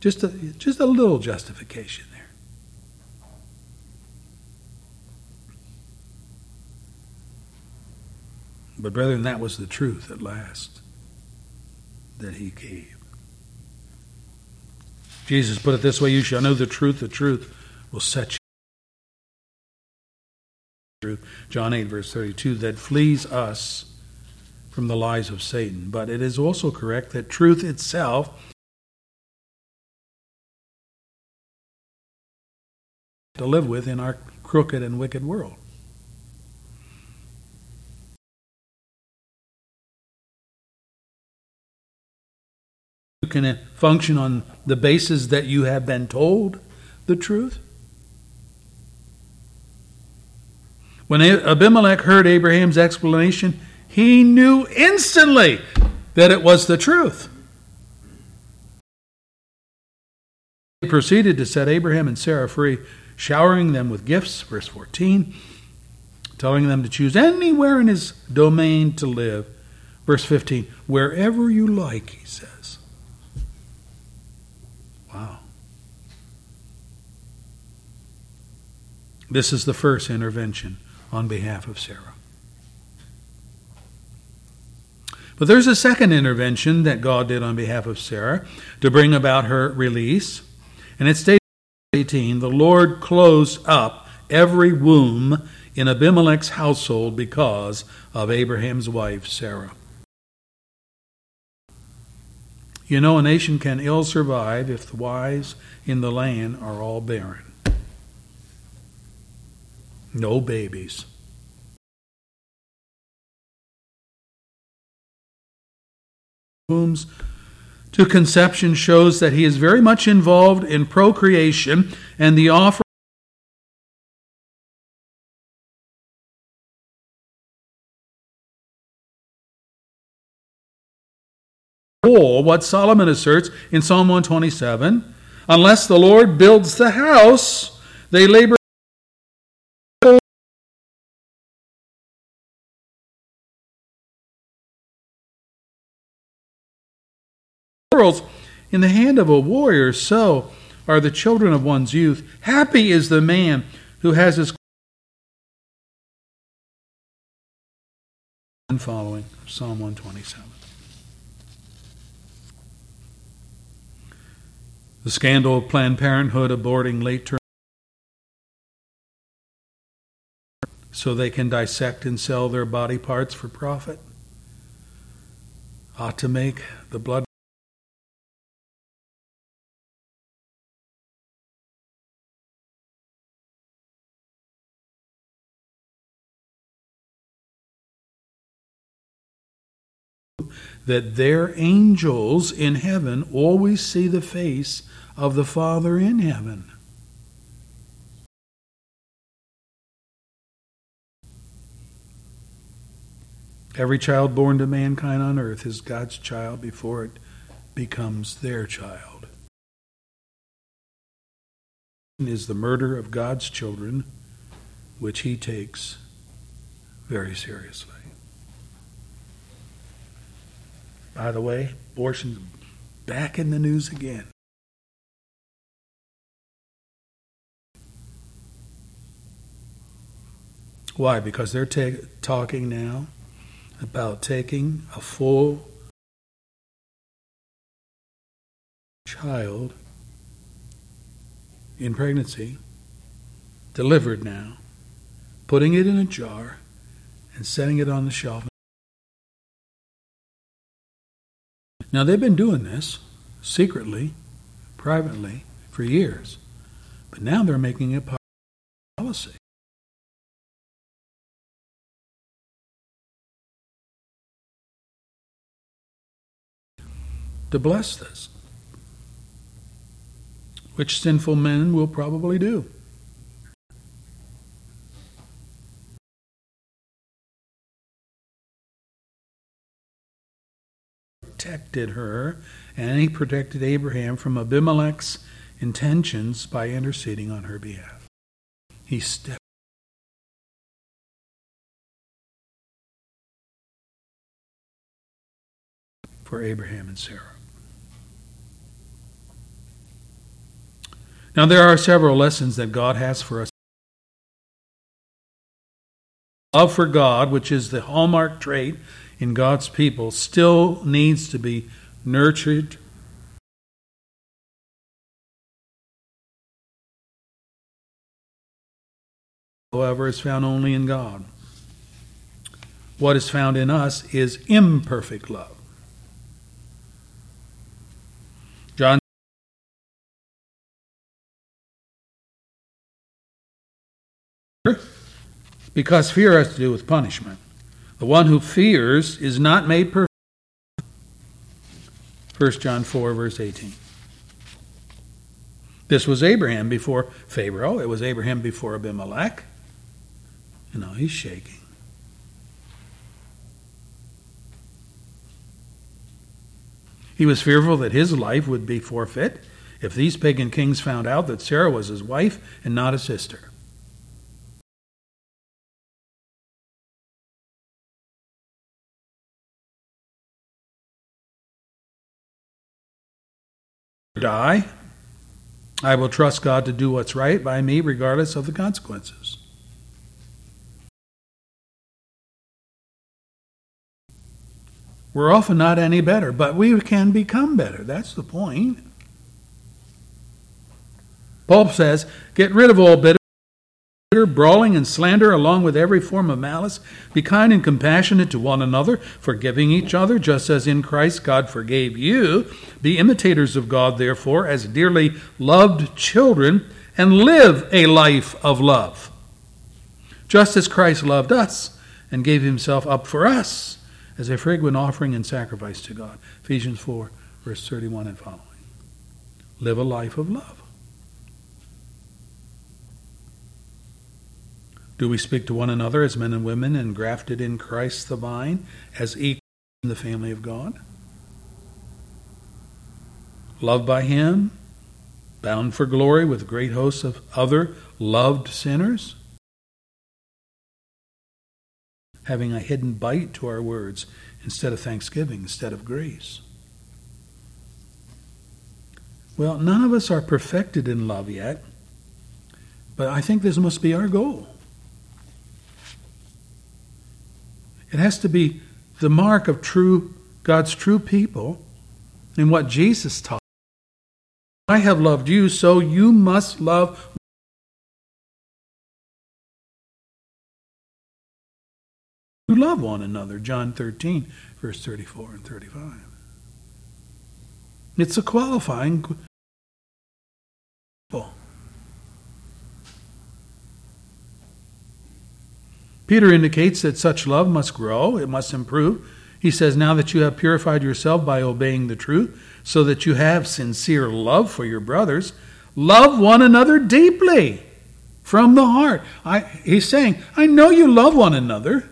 Just a, just a little justification there. But, brethren, that was the truth at last that he gave. Jesus put it this way You shall know the truth, the truth will set you. John 8, verse 32, that flees us from the lies of Satan. But it is also correct that truth itself to live with in our crooked and wicked world. Can function on the basis that you have been told the truth. When Abimelech heard Abraham's explanation, he knew instantly that it was the truth. He proceeded to set Abraham and Sarah free, showering them with gifts, verse 14, telling them to choose anywhere in his domain to live. Verse 15, wherever you like, he says. Wow. This is the first intervention on behalf of Sarah. But there's a second intervention that God did on behalf of Sarah to bring about her release. And it states in 18 the Lord closed up every womb in Abimelech's household because of Abraham's wife, Sarah. You know, a nation can ill survive if the wives in the land are all barren. No babies. Wombs to conception shows that he is very much involved in procreation and the offer or what Solomon asserts in Psalm 127 unless the Lord builds the house, they labor. In the hand of a warrior, so are the children of one's youth. Happy is the man who has his and following Psalm 127. The scandal of Planned Parenthood aborting late term so they can dissect and sell their body parts for profit ought to make the blood that their angels in heaven always see the face of the Father in heaven. Every child born to mankind on earth is God's child before it becomes their child. Is the murder of God's children, which he takes very seriously. By the way, abortion's back in the news again. Why? Because they're ta- talking now about taking a full child in pregnancy, delivered now, putting it in a jar, and setting it on the shelf Now, they've been doing this secretly, privately, for years, but now they're making it policy. To bless this, which sinful men will probably do. protected her, and he protected Abraham from Abimelech's intentions by interceding on her behalf. He stepped. For Abraham and Sarah. Now, there are several lessons that God has for us. Love for God, which is the hallmark trait in God's people, still needs to be nurtured. However, is found only in God. What is found in us is imperfect love. John because fear has to do with punishment. The one who fears is not made perfect. 1 John 4, verse 18. This was Abraham before Pharaoh. It was Abraham before Abimelech. You know, he's shaking. He was fearful that his life would be forfeit if these pagan kings found out that Sarah was his wife and not a sister. Die, I will trust God to do what's right by me, regardless of the consequences. We're often not any better, but we can become better. That's the point. Paul says, Get rid of all bitter, brawling, and slander, along with every form of malice. Be kind and compassionate to one another, forgiving each other, just as in Christ God forgave you. Be imitators of God, therefore, as dearly loved children, and live a life of love, just as Christ loved us and gave himself up for us as a fragrant offering and sacrifice to God. Ephesians 4, verse 31 and following. Live a life of love. Do we speak to one another as men and women engrafted in Christ the vine, as equals in the family of God? Loved by Him, bound for glory with great hosts of other loved sinners? having a hidden bite to our words instead of thanksgiving, instead of grace. Well, none of us are perfected in love yet, but I think this must be our goal. It has to be the mark of true God's true people and what Jesus taught. I have loved you, so you must love who love one another. John 13, verse 34 and 35. It's a qualifying. Peter indicates that such love must grow, it must improve. He says, Now that you have purified yourself by obeying the truth, so that you have sincere love for your brothers, love one another deeply from the heart. I, he's saying, I know you love one another.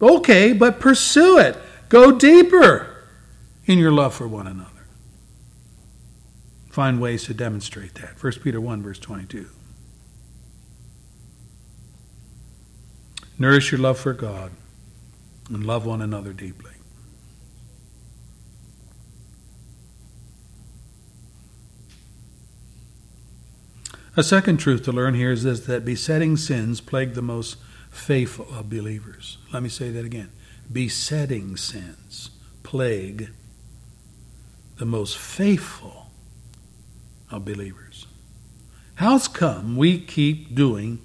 Okay, but pursue it. Go deeper in your love for one another. Find ways to demonstrate that. 1 Peter 1, verse 22. Nourish your love for God and love one another deeply. A second truth to learn here is this that besetting sins plague the most faithful of believers. Let me say that again. Besetting sins plague the most faithful of believers. How's come we keep doing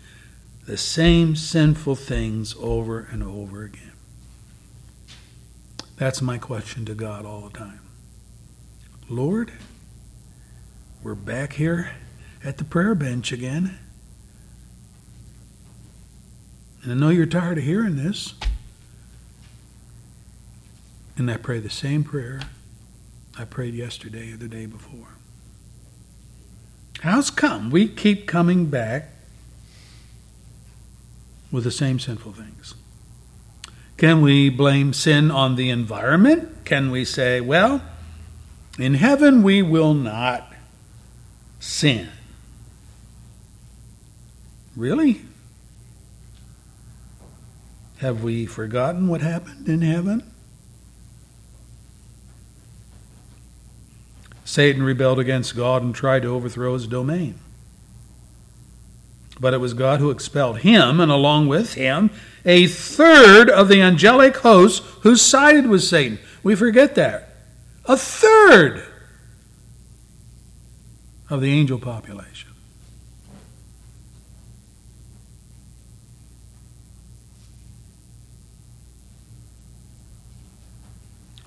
the same sinful things over and over again? That's my question to God all the time. Lord, we're back here at the prayer bench again. And I know you're tired of hearing this. And I pray the same prayer I prayed yesterday or the day before. How's come we keep coming back with the same sinful things? Can we blame sin on the environment? Can we say, well, in heaven we will not sin? Really? Have we forgotten what happened in heaven? Satan rebelled against God and tried to overthrow his domain. But it was God who expelled him, and along with him, a third of the angelic hosts who sided with Satan. We forget that. A third of the angel population.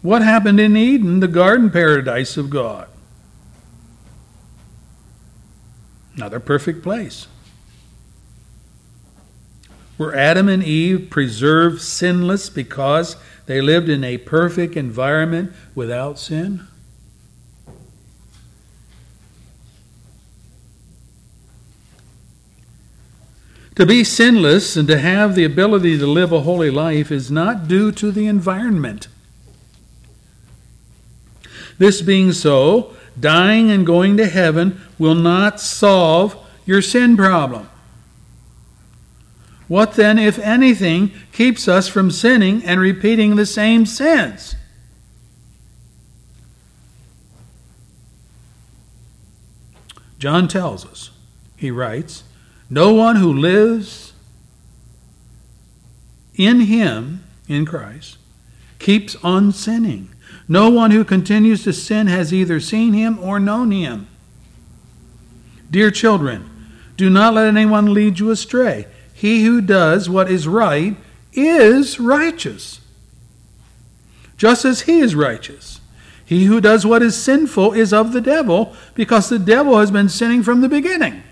What happened in Eden, the garden paradise of God? Another perfect place. Were Adam and Eve preserved sinless because they lived in a perfect environment without sin? To be sinless and to have the ability to live a holy life is not due to the environment. This being so, dying and going to heaven will not solve your sin problem. What then, if anything, keeps us from sinning and repeating the same sins? John tells us, he writes, no one who lives in him, in Christ, keeps on sinning. No one who continues to sin has either seen him or known him. Dear children, do not let anyone lead you astray. He who does what is right is righteous, just as he is righteous. He who does what is sinful is of the devil, because the devil has been sinning from the beginning.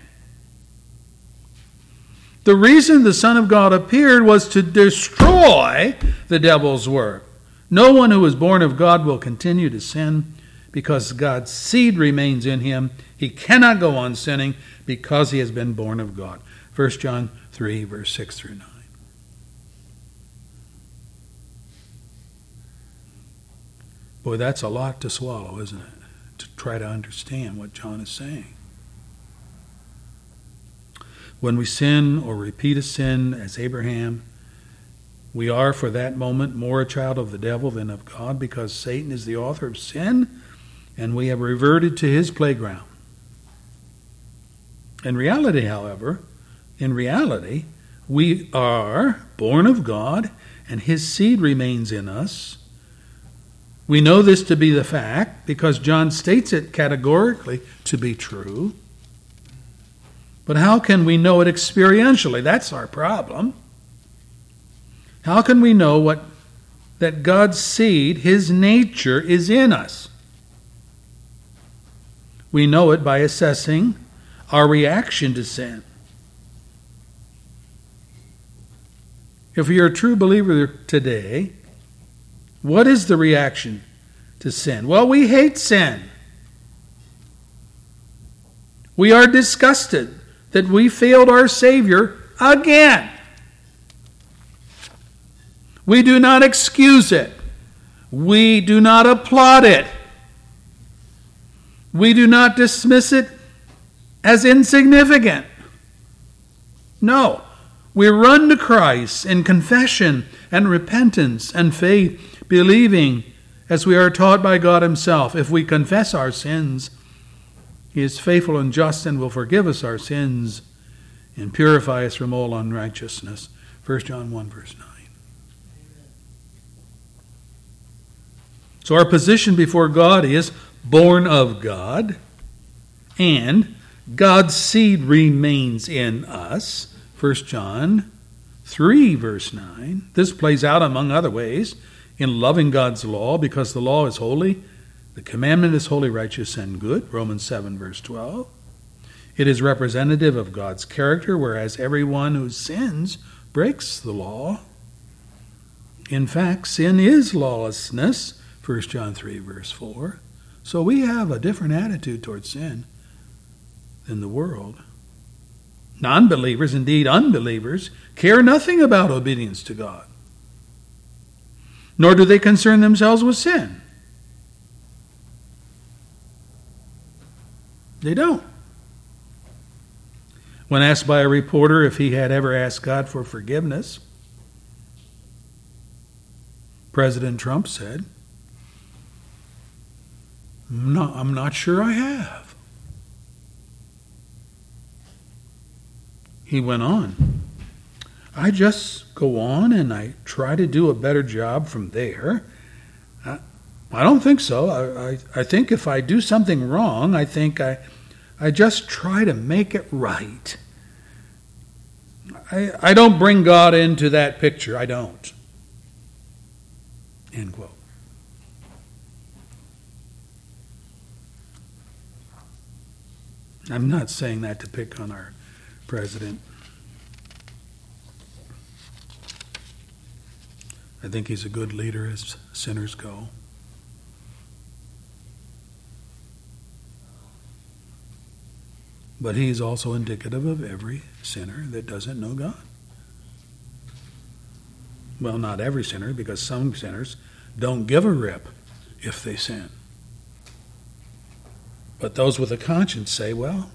The reason the Son of God appeared was to destroy the devil's work. No one who is born of God will continue to sin because God's seed remains in him. He cannot go on sinning because he has been born of God. 1 John 3, verse 6 through 9. Boy, that's a lot to swallow, isn't it? To try to understand what John is saying. When we sin or repeat a sin as Abraham, we are for that moment more a child of the devil than of God because Satan is the author of sin and we have reverted to his playground. In reality, however, in reality, we are born of God and his seed remains in us. We know this to be the fact because John states it categorically to be true. But how can we know it experientially? That's our problem. How can we know what that God's seed, his nature is in us? We know it by assessing our reaction to sin. If you're a true believer today, what is the reaction to sin? Well, we hate sin. We are disgusted that we failed our Savior again. We do not excuse it. We do not applaud it. We do not dismiss it as insignificant. No, we run to Christ in confession and repentance and faith, believing, as we are taught by God Himself, if we confess our sins, He is faithful and just and will forgive us our sins and purify us from all unrighteousness. 1 John 1, verse 9. So our position before God is born of God, and God's seed remains in us. 1 John 3, verse 9. This plays out, among other ways, in loving God's law because the law is holy, the commandment is holy, righteous, and good. Romans 7, verse 12. It is representative of God's character, whereas everyone who sins breaks the law. In fact, sin is lawlessness. 1 John 3, verse 4. So we have a different attitude towards sin than the world. Non believers, indeed unbelievers, care nothing about obedience to God, nor do they concern themselves with sin. They don't. When asked by a reporter if he had ever asked God for forgiveness, President Trump said, No, I'm not sure I have. He went on. I just go on and I try to do a better job from there. I, I don't think so. I, I, I think if I do something wrong, I think I, I just try to make it right. I, I don't bring God into that picture. I don't. End quote. I'm not saying that to pick on our president. I think he's a good leader as sinners go. But he's also indicative of every sinner that doesn't know God. Well, not every sinner, because some sinners don't give a rip if they sin. But those with a conscience say, well,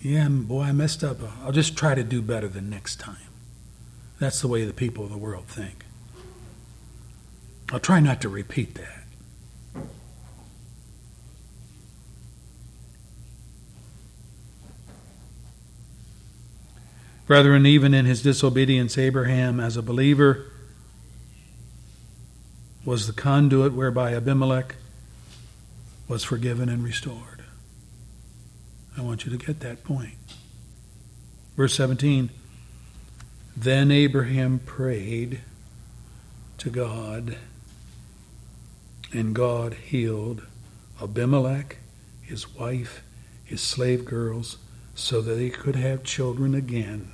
yeah, boy, I messed up. I'll just try to do better the next time. That's the way the people of the world think. I'll try not to repeat that. Brethren, even in his disobedience, Abraham, as a believer, was the conduit whereby Abimelech was forgiven and restored. I want you to get that point. Verse 17 Then Abraham prayed to God, and God healed Abimelech, his wife, his slave girls, so that he could have children again.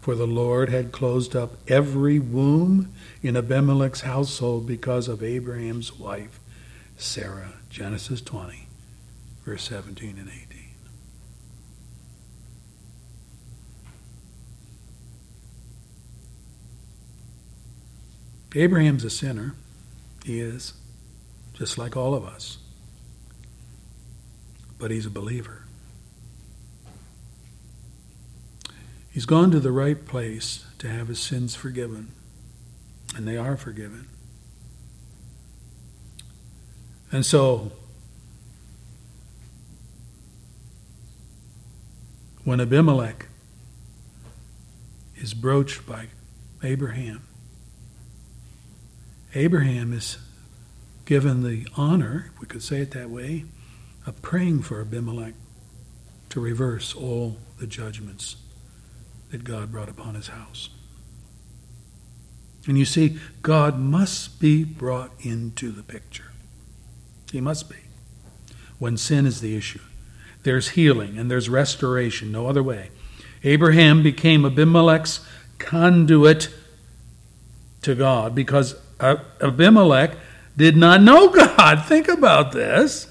For the Lord had closed up every womb in Abimelech's household because of Abraham's wife, Sarah. Genesis 20, verse 17 and 18. Abraham's a sinner. He is, just like all of us. But he's a believer. He's gone to the right place to have his sins forgiven, and they are forgiven. And so, when Abimelech is broached by Abraham, Abraham is given the honor, we could say it that way, of praying for Abimelech to reverse all the judgments that God brought upon his house. And you see, God must be brought into the picture. He must be. When sin is the issue, there's healing and there's restoration, no other way. Abraham became Abimelech's conduit to God because Abimelech did not know (laughs) God. Think about this.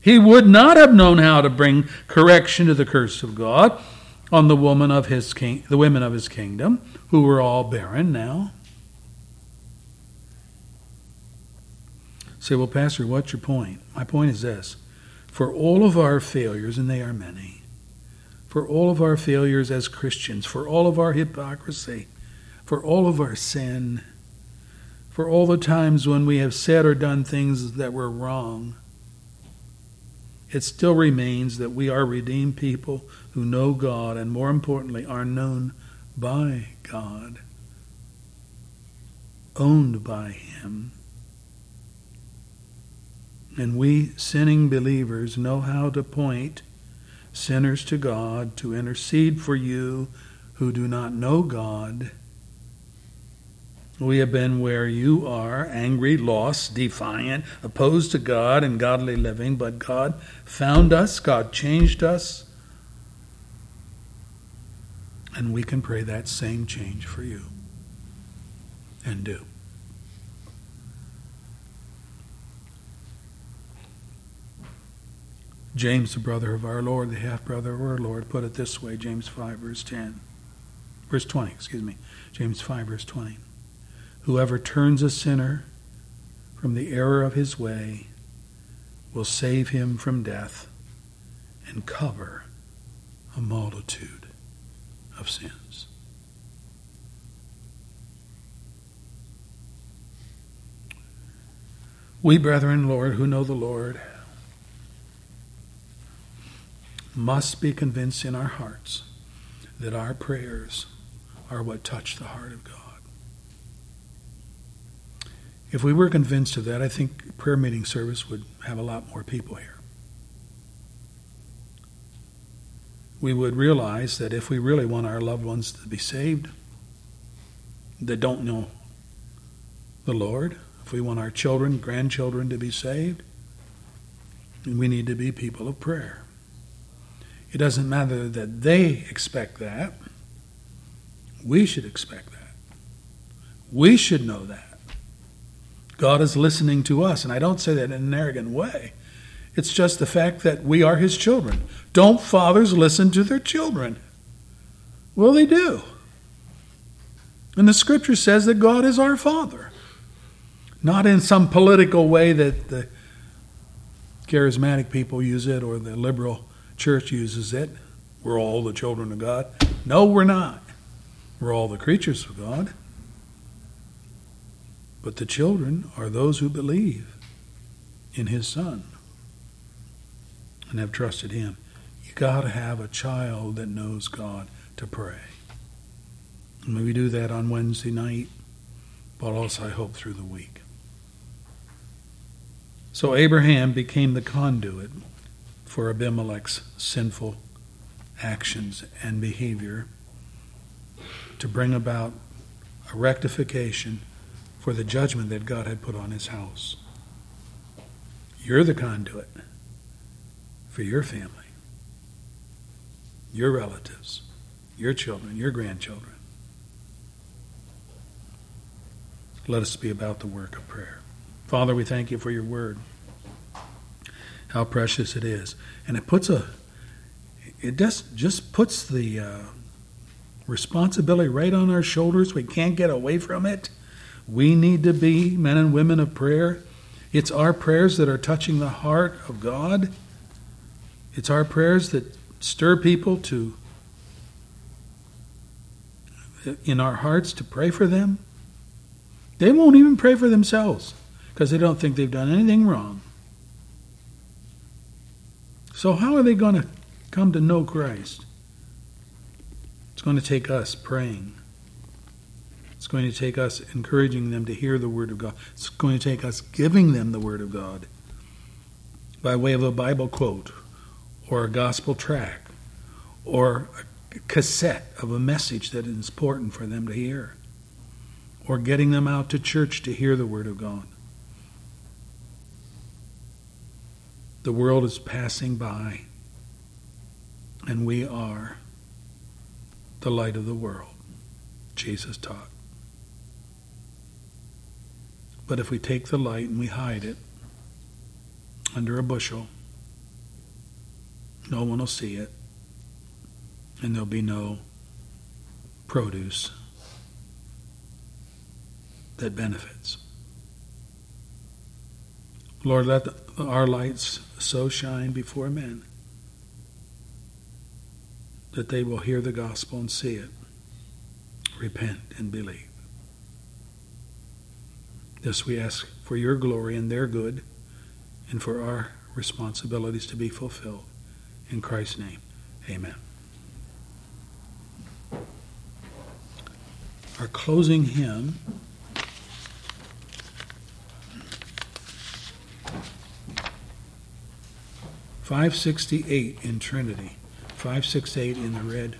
He would not have known how to bring correction to the curse of God on the woman of his king, the women of his kingdom, who were all barren now. Say, well, Pastor, what's your point? My point is this. For all of our failures, and they are many, for all of our failures as Christians, for all of our hypocrisy, for all of our sin, for all the times when we have said or done things that were wrong, it still remains that we are redeemed people who know God and, more importantly, are known by God, owned by Him. And we, sinning believers, know how to point sinners to God, to intercede for you who do not know God we have been where you are, angry, lost, defiant, opposed to God and godly living, but God found us, God changed us, and we can pray that same change for you. And do. James, the brother of our Lord, the half brother of our Lord, put it this way James 5, verse 10. Verse 20, excuse me. James 5, verse 20. Whoever turns a sinner from the error of his way will save him from death and cover a multitude of sins. We, brethren, Lord, who know the Lord, must be convinced in our hearts that our prayers are what touch the heart of God. If we were convinced of that, I think prayer meeting service would have a lot more people here. We would realize that if we really want our loved ones to be saved that don't know the Lord, if we want our children, grandchildren to be saved, we need to be people of prayer. It doesn't matter that they expect that. We should expect that. We should know that. God is listening to us, and I don't say that in an arrogant way. It's just the fact that we are His children. Don't fathers listen to their children? Well, they do. And the scripture says that God is our Father. Not in some political way that the charismatic people use it or the liberal church uses it. We're all the children of God. No, we're not. We're all the creatures of God. But the children are those who believe in His Son and have trusted Him. You got to have a child that knows God to pray. And we do that on Wednesday night, but also, I hope, through the week. So Abraham became the conduit for Abimelech's sinful actions and behavior to bring about a rectification for the judgment that God had put on his house. You're the conduit for your family, your relatives, your children, your grandchildren. Let us be about the work of prayer. Father, we thank you for your word. How precious it is. And it puts a it just just puts the uh, responsibility right on our shoulders. We can't get away from it. We need to be men and women of prayer. It's our prayers that are touching the heart of God. It's our prayers that stir people to in our hearts to pray for them. They won't even pray for themselves because they don't think they've done anything wrong. So, how are they going to come to know Christ? It's going to take us praying. It's going to take us encouraging them to hear the Word of God. It's going to take us giving them the Word of God by way of a Bible quote or a gospel track or a cassette of a message that is important for them to hear or getting them out to church to hear the Word of God. The world is passing by, and we are the light of the world, Jesus taught. But if we take the light and we hide it under a bushel, no one will see it, and there'll be no produce that benefits. Lord, let our lights so shine before men that they will hear the gospel and see it, repent and believe. This we ask for your glory and their good, and for our responsibilities to be fulfilled. In Christ's name, amen. Our closing hymn. 568 in Trinity. 568 in the red.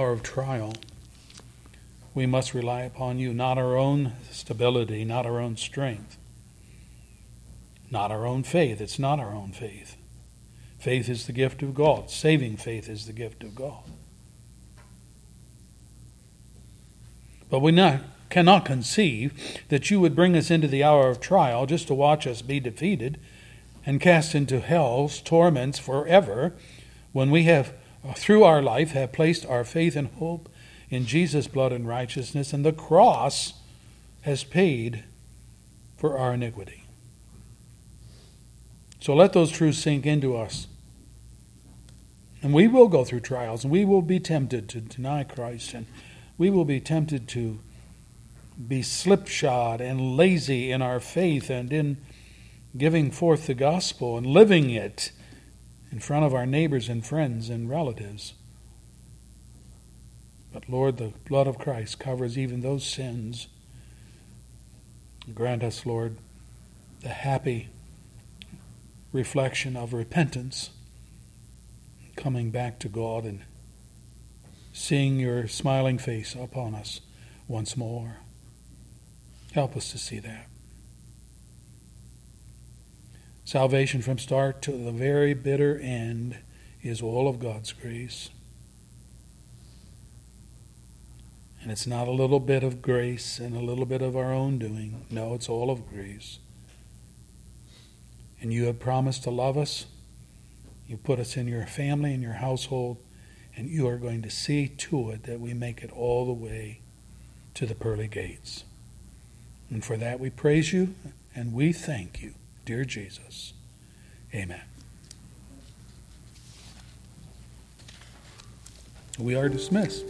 Hour of trial, we must rely upon you, not our own stability, not our own strength, not our own faith. It's not our own faith. Faith is the gift of God. Saving faith is the gift of God. But we not, cannot conceive that you would bring us into the hour of trial just to watch us be defeated and cast into hell's torments forever when we have, through our life, have placed our faith and hope in Jesus' blood and righteousness, and the cross has paid for our iniquity. So let those truths sink into us. And we will go through trials, and we will be tempted to deny Christ, and we will be tempted to be slipshod and lazy in our faith and in giving forth the gospel and living it in front of our neighbors and friends and relatives. But Lord, the blood of Christ covers even those sins. Grant us, Lord, the happy reflection of repentance, coming back to God and seeing your smiling face upon us once more. Help us to see that. Salvation from start to the very bitter end is all of God's grace. And it's not a little bit of grace and a little bit of our own doing. No, it's all of grace. And you have promised to love us. You put us in your family, in your household, and you are going to see to it that we make it all the way to the pearly gates. And for that we praise you and we thank you, Dear Jesus, amen. We are dismissed.